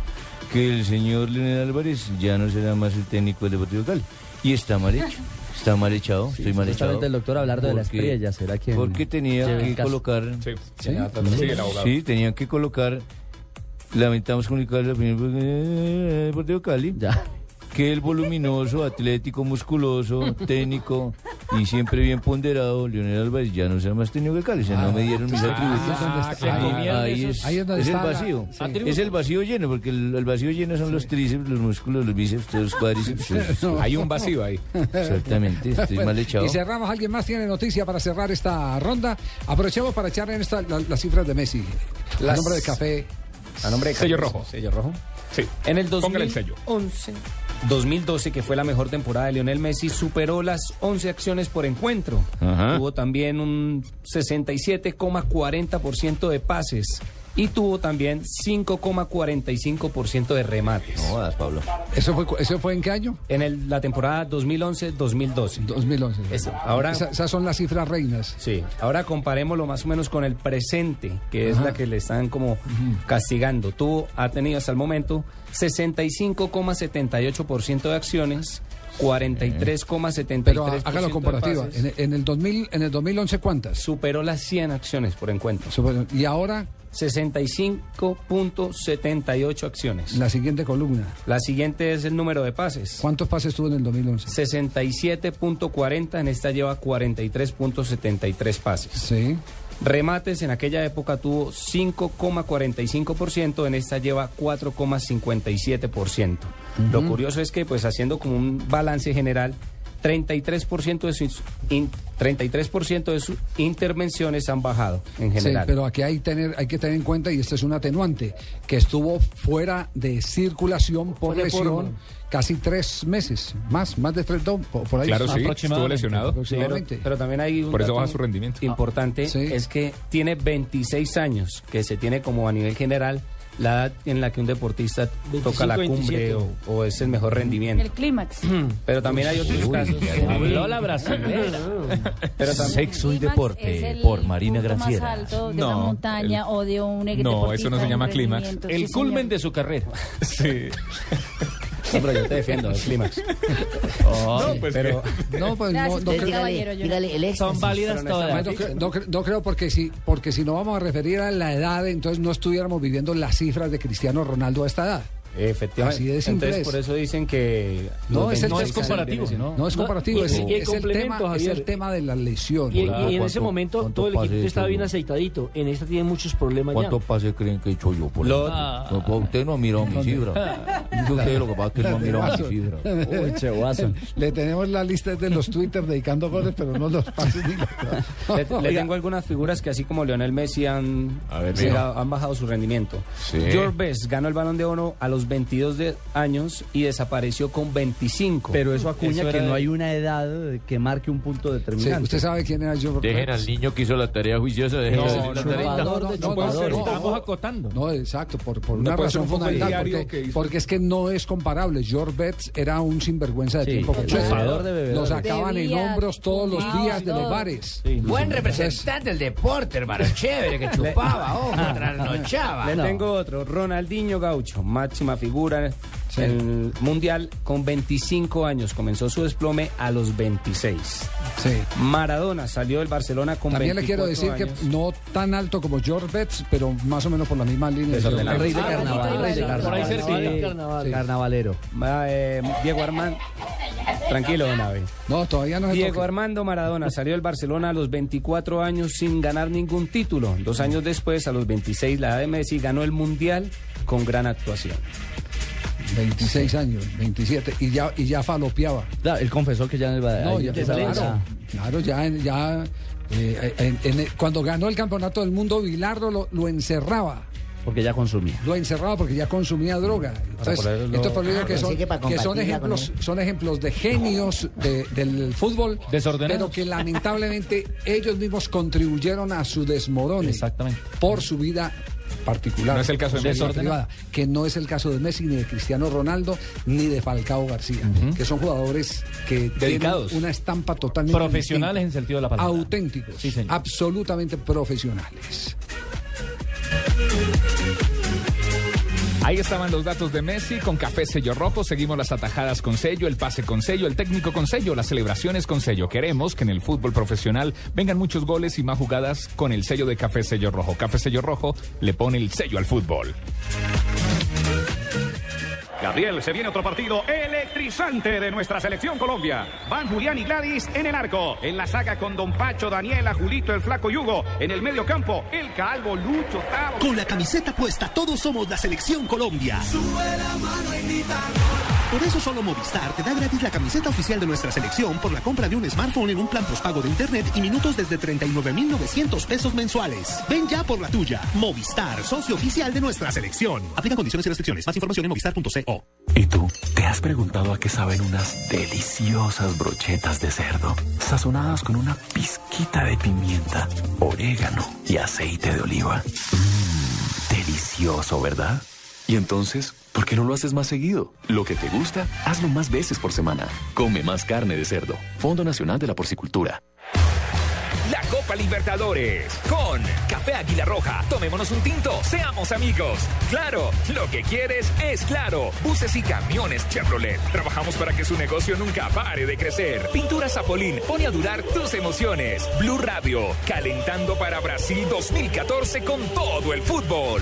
que el señor Leonel Álvarez ya no será más el técnico del Deportivo Cali. Y está mal hecho. Está mal echado, estoy mal echado. El doctor Abelardo de la Porque- Espriella será quien Porque tenía que colocar... Sí, Sí, sí, el. Sí, tenían que colocar, lamentamos comunicarle a la opinión pública del Deportivo Cali, Ya. Que el voluminoso, atlético, musculoso, técnico y siempre bien ponderado, Leonel Álvarez ya no será más técnico que Cali, o sea, no me dieron mis atributos. Ah, se comieron ahí es, ahí es donde es el la- vacío. sí. Es el vacío lleno, porque el, el vacío lleno son los tríceps, los músculos, los bíceps, todos los cuádriceps. todos- Hay un vacío ahí. Exactamente, estoy mal echado. Y cerramos, ¿alguien más tiene noticia para cerrar esta ronda? Aprovechemos para echar en esta la- las cifras de Messi. El Las- nombre de café. A nombre de Sello rojo. Sello rojo. Sí. En el Póngale el sello. 2011, 2012, que fue la mejor temporada de Lionel Messi, superó las 11 acciones por encuentro. Ajá. Tuvo también un 67,40% de pases y tuvo también 5,45% de remates. No jodas, Pablo. ¿Eso fue, ¿Eso fue en qué año? En el- la temporada 2011-2012. 2011. Eso. Ahora, Esa- esas son las cifras reinas. sí, ahora comparémoslo más o menos con el presente, que es Ajá. la que le están como castigando. Tuvo, ha tenido hasta el momento 65,78% de acciones, 43,73% Pero ha- hágalo de comparativa. En, en el 2000, en el 2011, ¿cuántas? Superó las 100 acciones por encuentro. Y ahora, 65.78 acciones. la siguiente columna. La siguiente es el número de pases. ¿Cuántos pases tuvo en el 2011? 67.40, en esta lleva 43.73 pases. Sí. Remates en aquella época tuvo 5,45%, en esta lleva 4,57%. Lo curioso es que, pues haciendo como un balance general, 33% de sus in- 33% de sus intervenciones han bajado en Sí, general. pero aquí hay, tener, hay que tener en cuenta, y este es un atenuante, que estuvo fuera de circulación por lesión casi tres meses, más, más de tres, no, por, por ahí. Claro, sí, estuvo lesionado. Pero, también hay un Por eso baja su rendimiento. importante, es que tiene 26 años, que se tiene como a nivel general la edad en la que un deportista toca la 25, cumbre 27. o, o es el mejor rendimiento. El clímax. Pero también hay otros Uy, casos. habló la brasilera. Pero Sexo y deporte es el por Marina más Graciela. alto de No, una montaña el- o de un No, eso no se llama clímax. El Sí, culmen señor. de su carrera. Sí. No, pero yo te defiendo, el clímax. No, pues pero No, pues no, Gracias, no, creo- yo- Dígale, el éxtasis. Son válidas todas. no no creo porque si, porque si no vamos a referir a la edad, entonces no estuviéramos viviendo las cifras de Cristiano Ronaldo a esta edad. Efectivamente. Así de simple Entonces, es. por eso dicen que. No, es el- 26 no es comparativo, No es No, comparativo, y- es, y el es el complemento, tema, es el tema de la lesión. Y, y en ese ¿cuánto- momento todo el equipo estaba bien aceitadito. En esta tiene muchos problemas ¿Cuántos pases creen que he hecho yo por Lo- ahí? No, pues usted no ha mirado mi cifra. Dice usted lo que pasa es que no ha mirado mi cifra. Le tenemos la lista de los Twitter dedicando goles, pero no los pases ni Le, le tengo algunas figuras que así como Lionel Messi han, A ver, han bajado su rendimiento. Sí. George Best ganó el Balón de Oro a los 22 de- años y desapareció con 25. Pero eso acuña Eso que no hay una edad que marque un punto Sí, determinante. ¿Usted sabe quién era George Dejen al niño que hizo la tarea juiciosa. Dejen No, la tarea. No, no, no, Estamos acotando. No, exacto, por, por No una razón fundamental, porque, es que no es comparable. George Betts era un sinvergüenza de Sí, tiempo completo. de bebedores. Lo sacaban en hombros todos los días de los bares. Buen representante del deporte, hermano. Chévere, que chupaba, ojo, trasnochaba. Le tengo otro, Ronaldinho Gaucho, máxima figura en el Mundial con 25 años. Comenzó su desplome a los 26. Sí. Maradona salió del Barcelona con También le quiero decir 24 que años. no tan alto como George Betts, pero más o menos por la misma línea. El rey de carnaval. Ah, el rey de por ahí carnaval. Sí, Carnaval. Carnavalero. Va, eh, Diego Armando. Tranquilo, don Abe. No, todavía no Diego. Armando Maradona salió del Barcelona a los 24 años sin ganar ningún título. Dos años después, a los 26, la edad de Messi ganó el Mundial con gran actuación. 26 años, 27, y ya, y ya falopeaba. Claro, él confesó que ya en el No, ya, claro, ya- claro, ya, ya eh, en- en el- cuando ganó el campeonato del mundo, Bilardo lo, lo encerraba. porque ya consumía. Lo encerraba porque ya consumía droga. Entonces, lo- eso digo Ah, que son, que para que son ejemplos, son ejemplos de genios de- del fútbol, Desordenados. pero que lamentablemente ellos mismos contribuyeron a su desmorone Exactamente. por su vida particular. No es el caso de Messi. privada, que no es el caso de Messi, ni de Cristiano Ronaldo, ni de Falcao García, que son jugadores que Dedicados. tienen una estampa totalmente Profesionales en sentido de la palabra. auténticos, Sí, señor. absolutamente profesionales. Ahí estaban los datos de Messi con café sello rojo. Seguimos las atajadas con sello, el pase con sello, el técnico con sello, las celebraciones con sello. Queremos que en el fútbol profesional vengan muchos goles y más jugadas con el sello de café sello rojo. Café sello rojo le pone el sello al fútbol. Gabriel, se viene otro partido electrizante de nuestra selección Colombia. Van Julián y Gladys en el arco. En la saga con Don Pacho, Daniela, Julito, el Flaco Yugo. En el medio campo, el Calvo, Lucho, Tavo. Con la camiseta puesta, todos somos la selección Colombia. Por eso solo Movistar te da gratis la camiseta oficial de nuestra selección por la compra de un smartphone en un plan postpago de internet y minutos desde 39,900 pesos mensuales. Ven ya por la tuya. Movistar, socio oficial de nuestra selección. Aplica condiciones y restricciones. Más información en movistar.co. ¿Y tú? ¿Te has preguntado a qué saben unas deliciosas brochetas de cerdo, sazonadas con una pizquita de pimienta, orégano y aceite de oliva? Mmm, delicioso, ¿verdad? Y entonces, ¿por qué no lo haces más seguido? Lo que te gusta, hazlo más veces por semana. Come más carne de cerdo. Fondo Nacional de la Porcicultura. La Copa Libertadores con Café Águila Roja. Tomémonos un tinto, seamos amigos. Claro, lo que quieres es claro. Buses y camiones Chevrolet. Trabajamos para que su negocio nunca pare de crecer. Pintura Zapolín pone a durar tus emociones. Blue Radio, calentando para Brasil 2014 con todo el fútbol.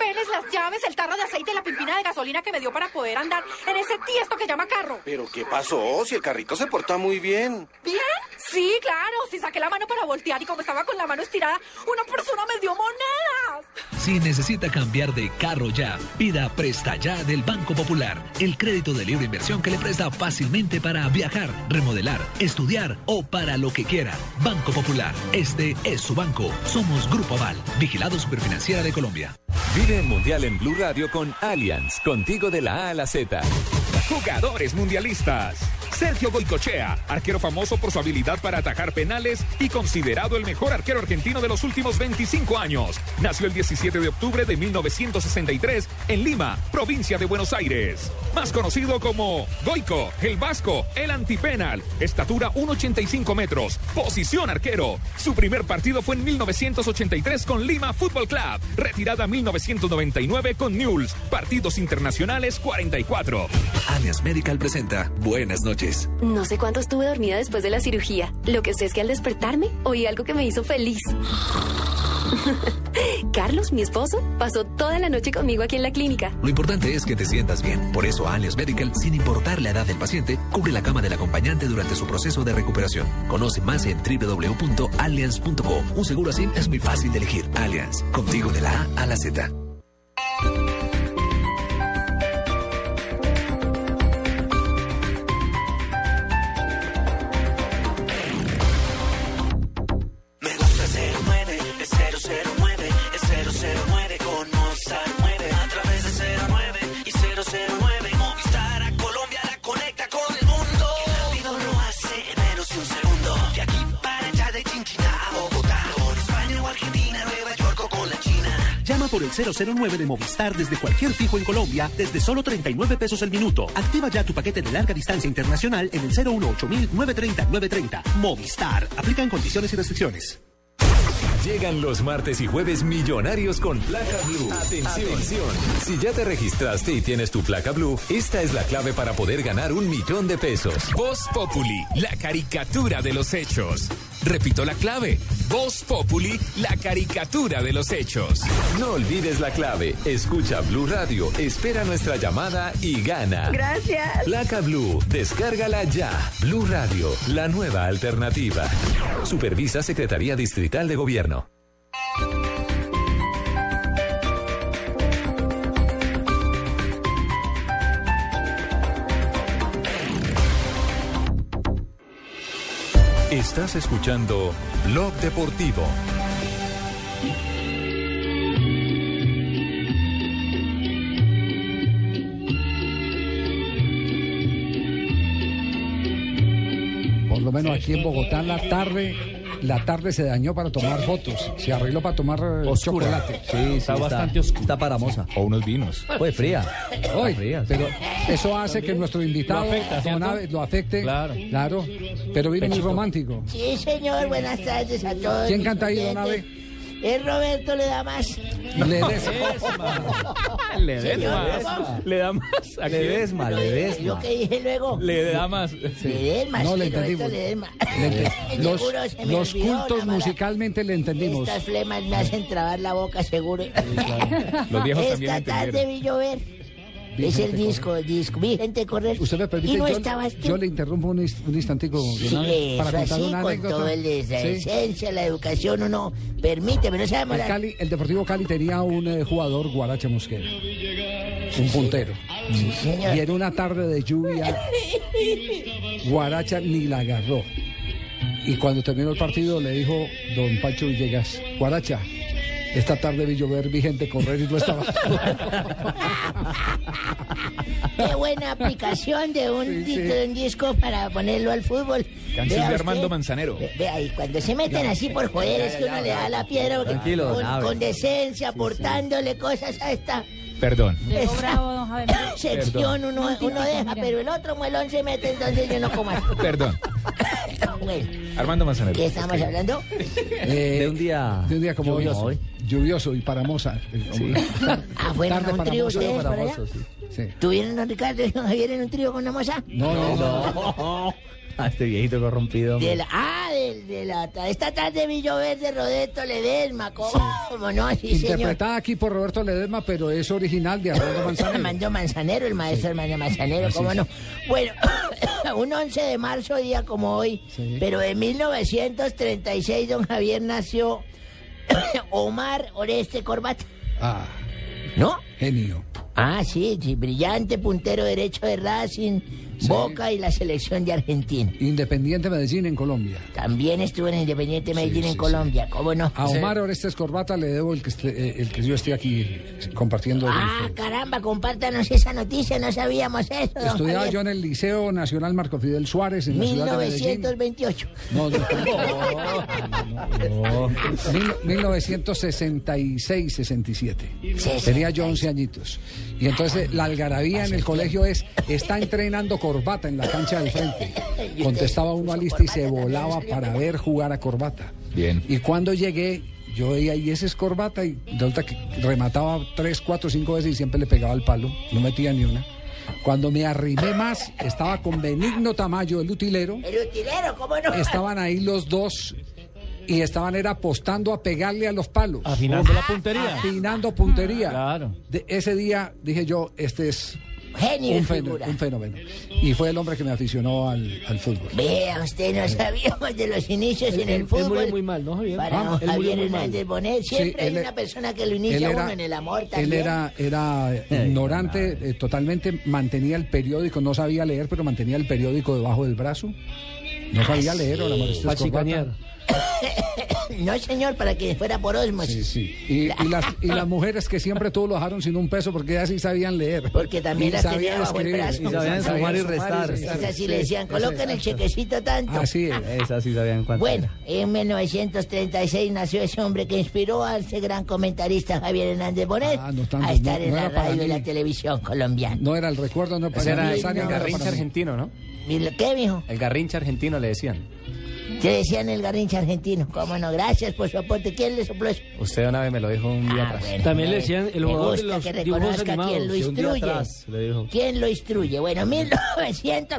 Papeles, las llaves el tarro de aceite y la pimpina de gasolina que me dio para poder andar en ese tiesto que llama carro. ¿Pero qué pasó? Si el carrito se porta muy bien. ¿Bien? Sí, claro. Si saqué la mano para voltear y como estaba con la mano estirada, una persona me dio monedas. Si necesita cambiar de carro ya, pida Presta Ya del Banco Popular, el crédito de libre inversión que le presta fácilmente para viajar, remodelar, estudiar o para lo que quiera. Banco Popular, este es su banco. Somos Grupo Aval, vigilado superfinanciera de Colombia. Vive Mundial en Blue Radio con Allianz, contigo de la A a la Z. Jugadores mundialistas. Sergio Goicochea, arquero famoso por su habilidad para atajar penales y considerado el mejor arquero argentino de los últimos 25 años. Nació el 17 de octubre de 1963 en Lima, provincia de Buenos Aires. Más conocido como Goico, el vasco, el antipenal. Estatura 1,85 metros. Posición arquero. Su primer partido fue en 1983 con Lima Fútbol Club. Retirada 1999 con Newell's. Partidos internacionales 44. Allianz Medical presenta Buenas noches. No sé cuánto estuve dormida después de la cirugía. Lo que sé es que al despertarme oí algo que me hizo feliz. Carlos, mi esposo, pasó toda la noche conmigo aquí en la clínica. Lo importante es que te sientas bien. Por eso Allianz Medical, sin importar la edad del paciente, cubre la cama del acompañante durante su proceso de recuperación. Conoce más en www.allianz.co. Un seguro así es muy fácil de elegir. Allianz, contigo de la A a la Z. 09 de Movistar desde cualquier fijo en Colombia desde solo 39 pesos el minuto. Activa ya tu paquete de larga distancia internacional en el 018-930-930. Movistar. Aplican condiciones y restricciones. Llegan los martes y jueves millonarios con placa blue. Atención. Atención. Si ya te registraste y tienes tu placa blue, esta es la clave para poder ganar un millón de pesos. Voz Populi, la caricatura de los hechos. Repito la clave. Voz Populi, la caricatura de los hechos. No olvides la clave. Escucha Blue Radio, espera nuestra llamada y gana. Gracias. Placa Blue, descárgala ya. Blue Radio, la nueva alternativa. Supervisa Secretaría Distrital de Gobierno. Estás escuchando Blog Deportivo. Por lo menos aquí en Bogotá la tarde, la tarde se dañó para tomar fotos. Se arregló para tomar eh, Oscura. chocolate. Sí, está bastante oscura. Está paramosa. O unos vinos. Pues fría. Hoy, fría, sí. pero eso hace que nuestro invitado Lo afecta, lo afecte. Claro. Claro. Pero viene muy romántico. Sí, señor, buenas tardes a todos. ¿Quién canta ahí, don oyentes. Es Roberto Le da más. Ledesma. Ledesma. Le da más. ¿A quién? Ledesma, Lo Ledesma. que dije luego. Le da más. No, le entendimos. Ledesma. Le ente- Los, cultos musicalmente le entendimos. Estas flemas me hacen trabar la boca, seguro. Los viejos Esta también tarde entendieron. vi llover. Es el disco, el disco. Vi gente correr. Usted me permite, y no yo, estabas tú. yo le interrumpo un, un instantico Sí, Abe, para eso contar así, una con anécdota. todo el la Sí. esencia, la educación, uno permíteme, no a El. Cali, el Deportivo Cali tenía un eh, jugador, Guaracha Mosquera, un puntero. señor. Y en una tarde de lluvia, Guaracha ni la agarró. Y cuando terminó el partido le dijo don Pancho Villegas, Guaracha, esta tarde vi llover, vi gente correr y no estaba. Qué buena aplicación de un, de un disco para ponerlo al fútbol. Canción de usted. Armando Manzanero. Ve- Vea, y cuando se meten así por joder, es que uno le da la piedra porque Tranquilo, con, con decencia, aportándole cosas a esta Perdón. Llegó bravo, don Javier. sección, uno, Perdón. uno deja, pero el otro muelón se mete, entonces yo no como así. Perdón. Bueno, Armando Manzanero. ¿qué estamos hablando? Eh, De un día de un día como lluvioso. hoy. Lluvioso y paramosa. Ah, fueron a un trío ustedes por allá. Sí. ¿Tuvieron, don Ricardo y don Javier en un trío con una moza? No, no, no. este viejito corrompido. De la, ah, de, de la, esta tarde vi llover de Roberto Ledesma, ¿cómo no? Sí, señor. Interpretada aquí por Roberto Ledesma, pero es original de Armando Manzanero. Armando Manzanero, el maestro Armando Manzanero, Así ¿cómo es. no? Bueno, un 11 de marzo, día como hoy, pero de 1936, don Javier nació Omar Oreste Corbata. Ah, ¿No? Genio. Ah, sí, sí, brillante puntero derecho de Racing, Boca y la selección de Argentina. Independiente Medellín en Colombia. También estuvo en Independiente Medellín en Colombia, ¿cómo no? A Omar Orestes Corbata le debo el que, eh, el que yo esté aquí compartiendo. el- Ah, caramba, compártanos esa noticia, no sabíamos eso, Estudiaba yo en el Liceo Nacional Marco Fidel Suárez en la ciudad de Medellín. 1928. No, no, Mil- 1966-67. Tenía yo 11 añitos. Y entonces la algarabía en el colegio es, está entrenando Corbata en la cancha del frente. Contestaba uno a lista y se volaba para ver jugar a Corbata. Bien. Y cuando llegué, yo veía, y ese es Corbata, y resulta que remataba tres, cuatro, cinco veces y siempre le pegaba el palo, no metía ni una. Cuando me arrimé más, estaba con Benigno Tamayo, el utilero, El utilero, ¿cómo no? estaban ahí los dos y estaban era apostando a pegarle a los palos. Afinando la puntería. Afinando puntería. Claro. De ese día dije yo, este es Genio un, fenó- figura. un fenómeno. Y fue el hombre que me aficionó al, al fútbol. Vea, usted no sabíamos de los inicios en el Él- él fútbol. murió muy mal, ¿no, Javier? Para Ah, don él Javier muy mal. Hernández Bonet, siempre Sí, hay él- una persona que lo Él inicia a uno en el amor él también. era, era ignorante, eh, totalmente mantenía el periódico, no sabía leer, pero mantenía el periódico debajo del brazo. No sabía leer, ahora Orestes Pa' Corbata. chicanear. No, señor, para que fuera por osmosis. Sí, sí. Y, y las, y las mujeres que siempre todo lo dejaron sin un peso porque ellas sí sabían leer. Porque también Y las sabían tenía bajo el brazo. Y sabían sumar y restar. Esas sí le decían, coloquen el chequecito tanto. Así es. Esa sí sabían cuánto. Bueno, era. en 1936 nació ese hombre que inspiró a ese gran comentarista Javier Hernández Bonet Ah, no tanto, a estar no- en no la era para radio y la televisión colombiana. No era el recuerdo, no Ese era el, el garrincha para argentino, ¿no? ¿Y lo- ¿Qué, mijo? El garrincha argentino le decían. ¿Qué decían el garrincha argentino? ¿Cómo no? Gracias por su aporte. ¿Quién le sopló eso? Usted una vez me lo dijo un día atrás. Bueno, También le decían el jugador de gusta los que reconozca animados, quién lo instruye. atrás. ¿Quién lo instruye? Bueno, 1900...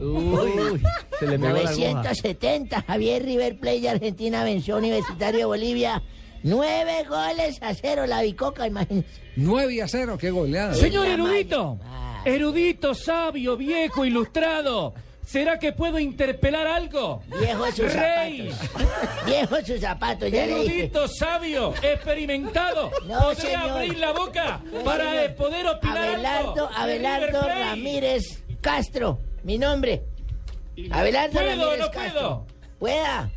Uy, se le pegó la aguja. 970, Javier River Plate de Argentina venció a Universitario de Bolivia. Nueve goles a cero, la bicoca, imagínese. 9 a 0, qué goleada. Señor erudito, erudito, sabio, viejo, ilustrado. ¿Será que puedo interpelar algo? Viejo sus Rey, zapatos. Viejo sus zapatos, ya erudito, sabio, experimentado. No, ¿Podré señor. abrir la boca No, para señor. eh, poder opinar Abelardo, algo? Abelardo? Ramírez Castro, mi nombre. Abelardo ¿Puedo Ramírez no Castro. puedo? Pueda.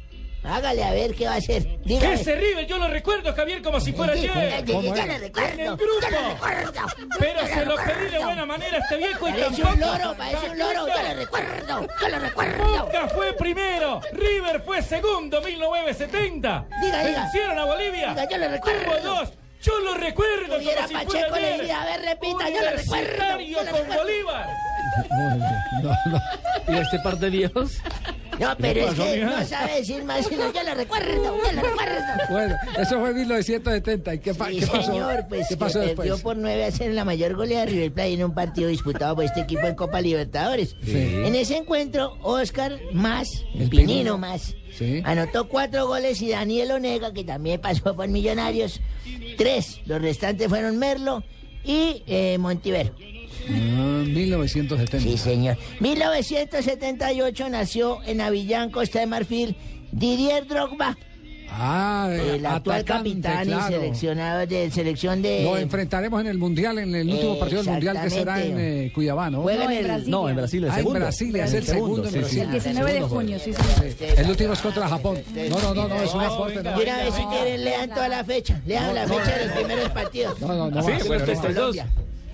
Hágale a ver qué va a hacer. Dígame. Ese River yo lo recuerdo, Javier, como si fuera Sí, ayer. yo- yo- yo ¿Cómo le era? recuerdo, En el yo grupo. le recuerdo, Pero yo se lo pedí de buena manera a este viejo y Parece tampoco. un loro, parece un loro, yo le recuerdo, yo le recuerdo. Boca fue primero, River fue segundo, 1970. Diga, diga. Vencieron a Bolivia. Diga, yo le recuerdo. Tuvo dos. Yo lo recuerdo como si Pacheco, fuera le diría, a ver, repita, yo le recuerdo, yo con recuerdo. Bolívar. No, no. ¿Y este par de viejos? No, pero es que mija? no sabe decir más, sino yo le recuerdo, yo le recuerdo. Bueno, eso fue en 1970. ¿Y qué, pa- Sí, qué pasó? señor, pues ¿Qué pasó que después? perdió por 9 a 0 la mayor goleada de River Plate en un partido disputado por este equipo en Copa Libertadores. En ese encuentro, Oscar Más, El Pinino Pinino. Más, Sí. anotó cuatro goles y Daniel Onega, que también pasó por Millonarios, tres. Los restantes fueron Merlo y eh, Montivero. Ah, 1970. Sí, señor. 1978 nació en Avillán, Costa de Marfil, Didier Drogba. Ah, eh, El actual capitán claro. y seleccionador de selección de... Lo enfrentaremos en el Mundial, en el último partido del Mundial que será en eh, Cuiabá, ¿no? Juega No, en el- Brasil. No, en Brasil, el Ah, en segundo. Brasil, es el segundo en sí, Brasil. El 19 de segundo junio, sí, sí. El último es contra Japón. No, no, no, no, es un aporte. No, Y una vez si quieren lean toda la fecha, lean la fecha de los primeros partidos. no, no, no Sí, va a ser bueno, otro. este es dos.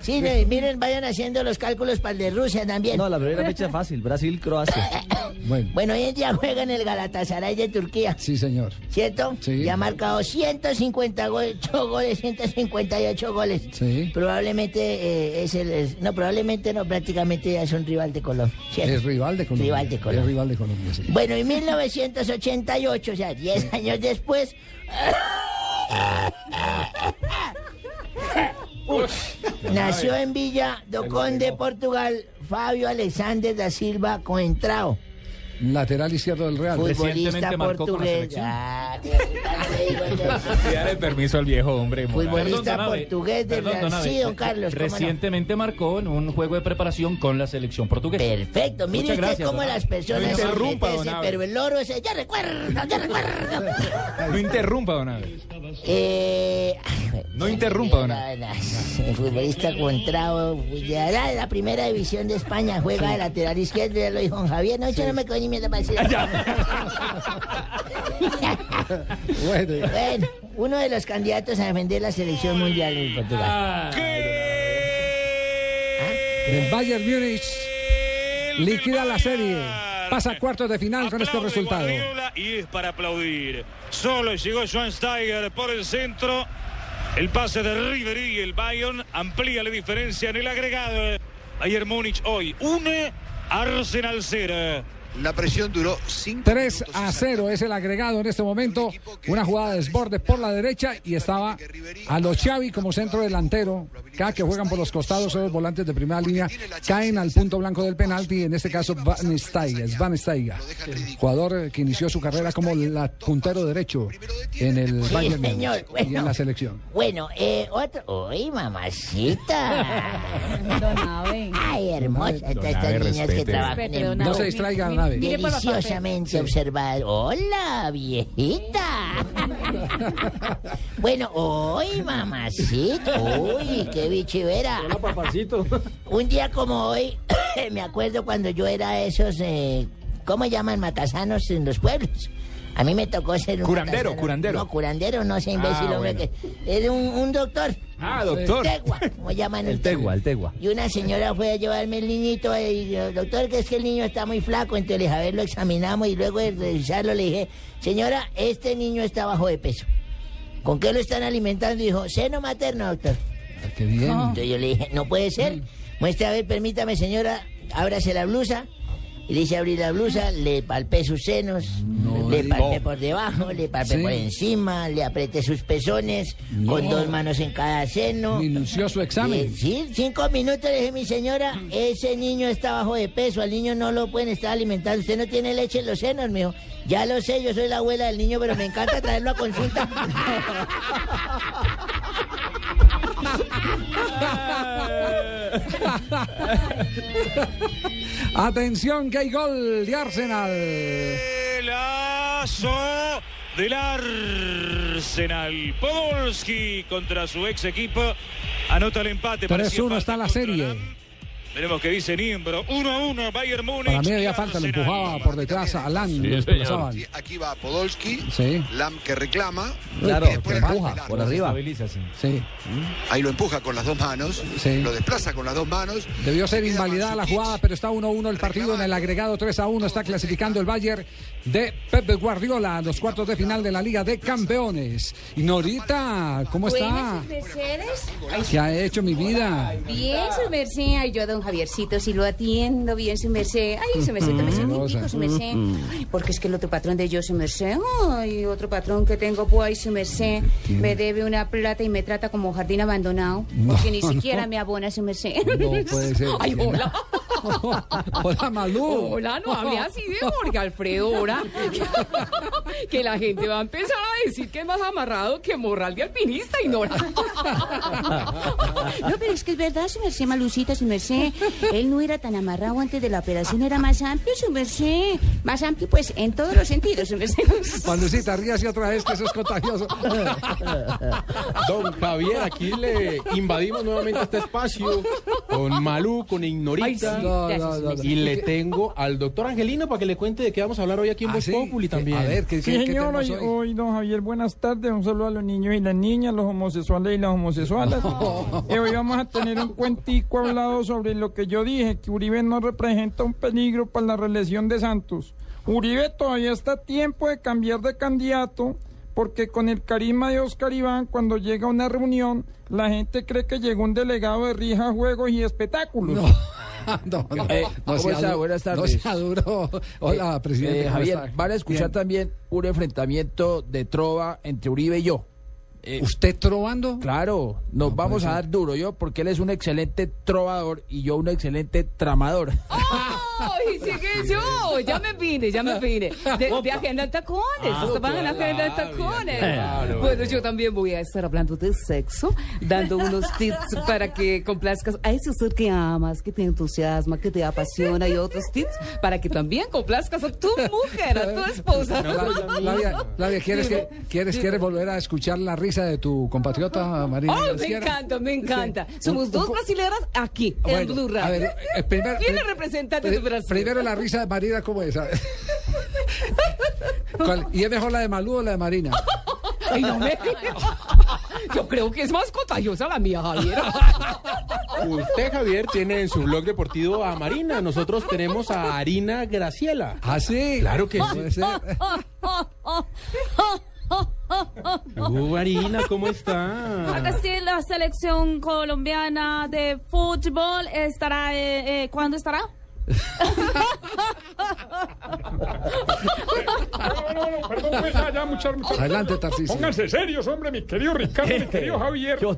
Sí, miren, vayan haciendo los cálculos para el de Rusia también. No, la primera fecha es fácil. Brasil, Croacia. Bueno, Bueno, hoy en día juega en el Galatasaray de Turquía, sí, señor. ¿cierto? Sí. Y ha marcado 158 goles, 158 goles. Sí. Probablemente eh, es el... es- no, probablemente no, prácticamente ya es un rival de Colombia. ¿cierto? Es rival de Colombia. Rival de Colombia. Es rival de Colombia, sí. Bueno, en 1988, o sea, 10 años después, Nació en Villa do Conde, Portugal, Fabio Alexander da Silva Coentrao. Lateral izquierdo del Real. Futbolista portugués. Ah, Dale permiso al viejo hombre. Futbolista Perdón, portugués del Real. Sí, don Carlos, ¿cómo no? Recientemente marcó en un juego de preparación con la selección portuguesa. Perfecto, mire usted gracias, cómo las personas No se interrumpa, enriquecen, don Abe. pero el loro ese, ya recuerdo, ya recuerdo. No interrumpa, don Abe. Eh, No interrumpa, don Abe. el futbolista Contrao, ya la, la primera división de España, juega de lateral izquierdo, ya lo dijo Javier. No, yo no me coño ni mierda para decir. Bueno, Bueno, uno de los candidatos a defender la selección mundial en Portugal. el Bayern Múnich liquida la serie. Pasa a cuartos de final con este resultado. Guardiola y es para aplaudir. Solo llegó Schweinsteiger por el centro. El pase de Ribery y el Bayern amplía la diferencia en el agregado. Bayern Múnich hoy 1, Arsenal 0. La presión duró 5 3 a 0 es el agregado en este momento. Una jugada de desborde por la derecha y estaba a los Xavi como centro delantero. Cada que juegan por los costados son los volantes de primera línea. Caen al punto blanco del penalti. En este caso Van Steiger. es Van Steiger, Jugador que inició su carrera como la puntero derecho en el Sí, Bayern señor. y en la selección. Bueno, eh, otro. ¡Uy, mamacita! Ay, hermosa. Estas niñas que trabajan en. No se distraiga, Deliciosamente observar. ¡Hola, viejita! bueno, ¡uy, mamacita! ¡Uy, qué bichivera! Hola, papacito. Un día como hoy, me acuerdo cuando yo era esos, eh, ¿cómo llaman matasanos en los pueblos? A mí me tocó ser un Curandero, curandero. No, curandero, no imbécil, Ah, hombre, bueno. que era un, un doctor. Ah, doctor. Tegua, como llaman El. Tegua, el Tegua. Y una señora fue a llevarme el niñito y yo, doctor, que es que el niño está muy flaco, entonces a ver, lo examinamos y luego de revisarlo le dije, señora, este niño está bajo de peso. ¿Con qué lo están alimentando? Y dijo, seno materno, doctor. Qué bien. Entonces yo le dije, no puede ser. Muestra, a ver, permítame, señora, ábrase la blusa. Y le hice abrir la blusa, le palpé sus senos, le palpé por debajo, le palpé Sí. por encima, le apreté sus pezones, con dos manos en cada seno. Minucioso examen. Eh, sí, cinco minutos le dije, mi señora, ese niño está bajo de peso, al niño no lo pueden estar alimentando, usted no tiene leche en los senos, mijo. Ya lo sé, yo soy la abuela del niño, pero me encanta traerlo a consulta. Atención que hay gol de Arsenal. Lazo del Arsenal. Podolski contra su ex equipo. Anota el empate. parecía 3-1 está la serie. Veremos qué dice Niembro. 1 a 1, Bayern Múnich. Para mí había falta, lo empujaba por detrás a desplazaban. Sí, aquí va Podolski, Sí. Lam que reclama. Claro, que empuja, por arriba. Sí. Ahí lo empuja con las dos manos, Sí. lo desplaza con las dos manos. Debió ser invalidada la jugada, pero está 1-1 el partido en el agregado 3-1. Está clasificando el Bayern de Pep Guardiola a los cuartos de final de la Liga de Campeones. Y Norita, ¿cómo está? ¿Qué ha hecho mi vida? Bien, su merced. Ay, yo a don Javiercito si lo atiendo bien, su merced. Ay, su merced, me un minutico, su merced. Ay, porque es que el otro patrón de yo, su merced. Ay, otro patrón que tengo, pues, su merced. Me debe una plata y me trata como jardín abandonado. Porque ni siquiera me abona, su merced. No puede ser. Ay, hola. Hola, Malú. Hola, no hable así de Jorge Alfredo, ahora. que la gente va a empezar a decir que es más amarrado que morral de alpinista y no. no, pero es que es verdad, su merced, Malucita, su merced. Él no era tan amarrado antes de la operación, era más amplio, su merced. Más amplio, pues, en todos los sentidos, su merced. Malucita, ríase otra vez que eso es contagioso. Don Javier, aquí le invadimos nuevamente este espacio con Malú, con Ignorita. Ay, sí. No, no, no, no. Y le tengo al doctor Angelino para que le cuente de qué vamos a hablar hoy aquí en Ah, Voz sí. Populi también. A ver, ¿qué, Sí, qué- señor, hoy, hoy? hoy, don Javier, buenas tardes. Un saludo a los niños y las niñas, los homosexuales y las homosexuales. Y hoy vamos a tener un cuentico hablado sobre lo que yo dije, que Uribe no representa un peligro para la reelección de Santos. Uribe todavía está a tiempo de cambiar de candidato, porque con el carisma de Oscar Iván, cuando llega a una reunión, la gente cree que llegó un delegado de rija, juegos y espectáculos. No, no, Eh, no ¿cómo sea está? Buenas No tardes. sea duro. Hola, Eh, presidente. eh, ¿cómo Javier, van a escuchar Bien. también un enfrentamiento de trova entre Uribe y yo. ¿Usted trovando? Claro, nos vamos a dar duro yo, porque él es un excelente trovador y yo un excelente tramador. ¡Ay, sí que yo! Ya me vine, ya me vine. De, de agenda en tacones. Ah, Estaban en agenda en tacones. claro. Bueno, yo también voy a estar hablando de sexo, dando unos tips para que complazcas a ese ser que amas, que te entusiasma, que te apasiona y otros tips para que también complazcas a tu mujer, a tu esposa. Flavia, Flavia, ¿quieres, que, ¿quieres, ¿quieres volver a escuchar la risa de tu compatriota Marina ¡Oh, me encanta, me encanta! Sí. Somos Un- dos un- brasileras aquí, Bueno, en Blue Radio. a ver, eh, primero- Viene pri- representante de Brasil. Primero la risa de Marina, ¿cómo es? ¿Y es mejor la de Malú o la de Marina? Ay, no me... Yo creo que es más contagiosa la mía, Javier. Usted, Javier, tiene en su blog deportivo a Marina. Nosotros tenemos a Arina Graciela. ¿Ah, sí? Claro que sí. Uh, Marina, ¿cómo está? Acá sí, la selección colombiana de fútbol estará, eh, eh, ¿cuándo estará? Perdón, pues, ya, muchas, muchas- Adelante, Tarcisio. Pónganse serios, hombre, mi querido Ricardo, mi querido Javier. Yo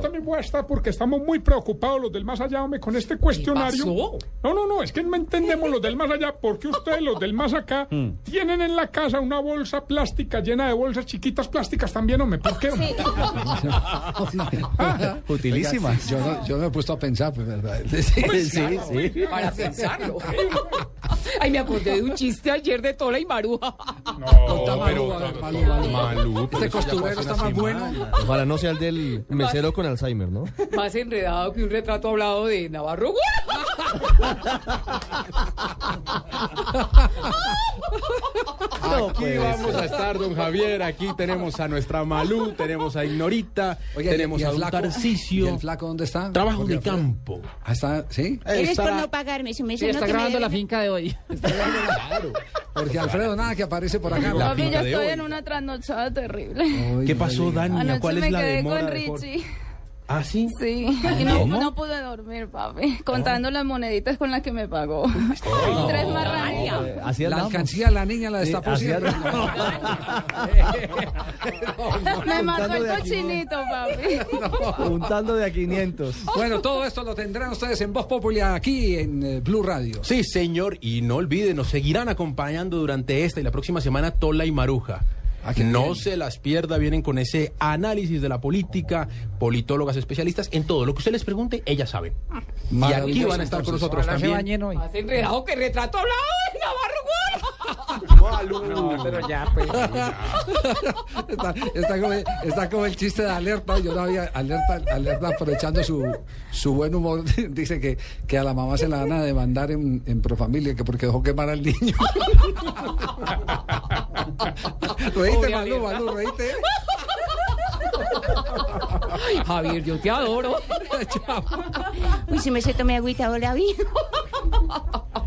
también voy a estar porque estamos muy preocupados los del más allá, hombre, con este cuestionario. pasó? No, no, no, es que no entendemos los del más allá porque ustedes, los del más acá, Hmm. tienen en la casa una bolsa plástica llena de bolsas chiquitas plásticas también, hombre. ¿Por qué? hombre? Utilísimas. Yo no, yo no he puesto a pensar, pues, ¿verdad? Sí, sí, sí. Para pensarlo. Ay, me acordé de un chiste ayer de Tola y Maruja. Malú, pero- Malú, Este costurero está más bueno. Ojalá no sea el del mesero con Alzheimer, ¿no? Más enredado que un retrato hablado de Navarro. No Aquí vamos a estar, don Javier. Aquí tenemos a nuestra Malú, tenemos a Ignorita, tenemos ¿y el a un flaco? ¿Y Tarcisio. el flaco dónde está? Trabajo de campo. Ah, está, ¿sí? Eres por no pagarme, su Sí, no está que me grabando la finca de hoy. Porque Alfredo nada que aparece por acá. La Papi, yo finca de estoy hoy. en una trasnochada terrible. Oye, ¿Qué pasó? Anoche ¿Cuál me es la quedé demora con? Richie. ¿Ah, sí? Sí, y no, no pude dormir, papi, contando las moneditas con las que me pagó. Tres marranías. Así La alcancía la niña la Sí, destapó siempre. andamos. Me mató el cochinito, papi. Juntando de a 500. Bueno, todo esto lo tendrán ustedes en Voz Popular aquí en eh, Blue Radio. Sí, señor, y no olviden, nos seguirán acompañando durante esta y la próxima semana Tola y Maruja. Ah, no se las pierda, vienen con ese análisis de la política, politólogas especialistas, en todo lo que usted les pregunte, ellas saben. Y aquí van a estar con nosotros también. Más enredado que retrato hablado de Navarro. Malú. Pero ya, pues. está, está como, está como el chiste de alerta. Yo no había alerta, alerta aprovechando su, su buen humor. Dice que, que a la mamá se la van a demandar en, en Profamilia que porque dejó quemar al niño. reíste, reíste. Ay, Javier, yo te adoro. Uy, su merced, tome agüita, hola, bien.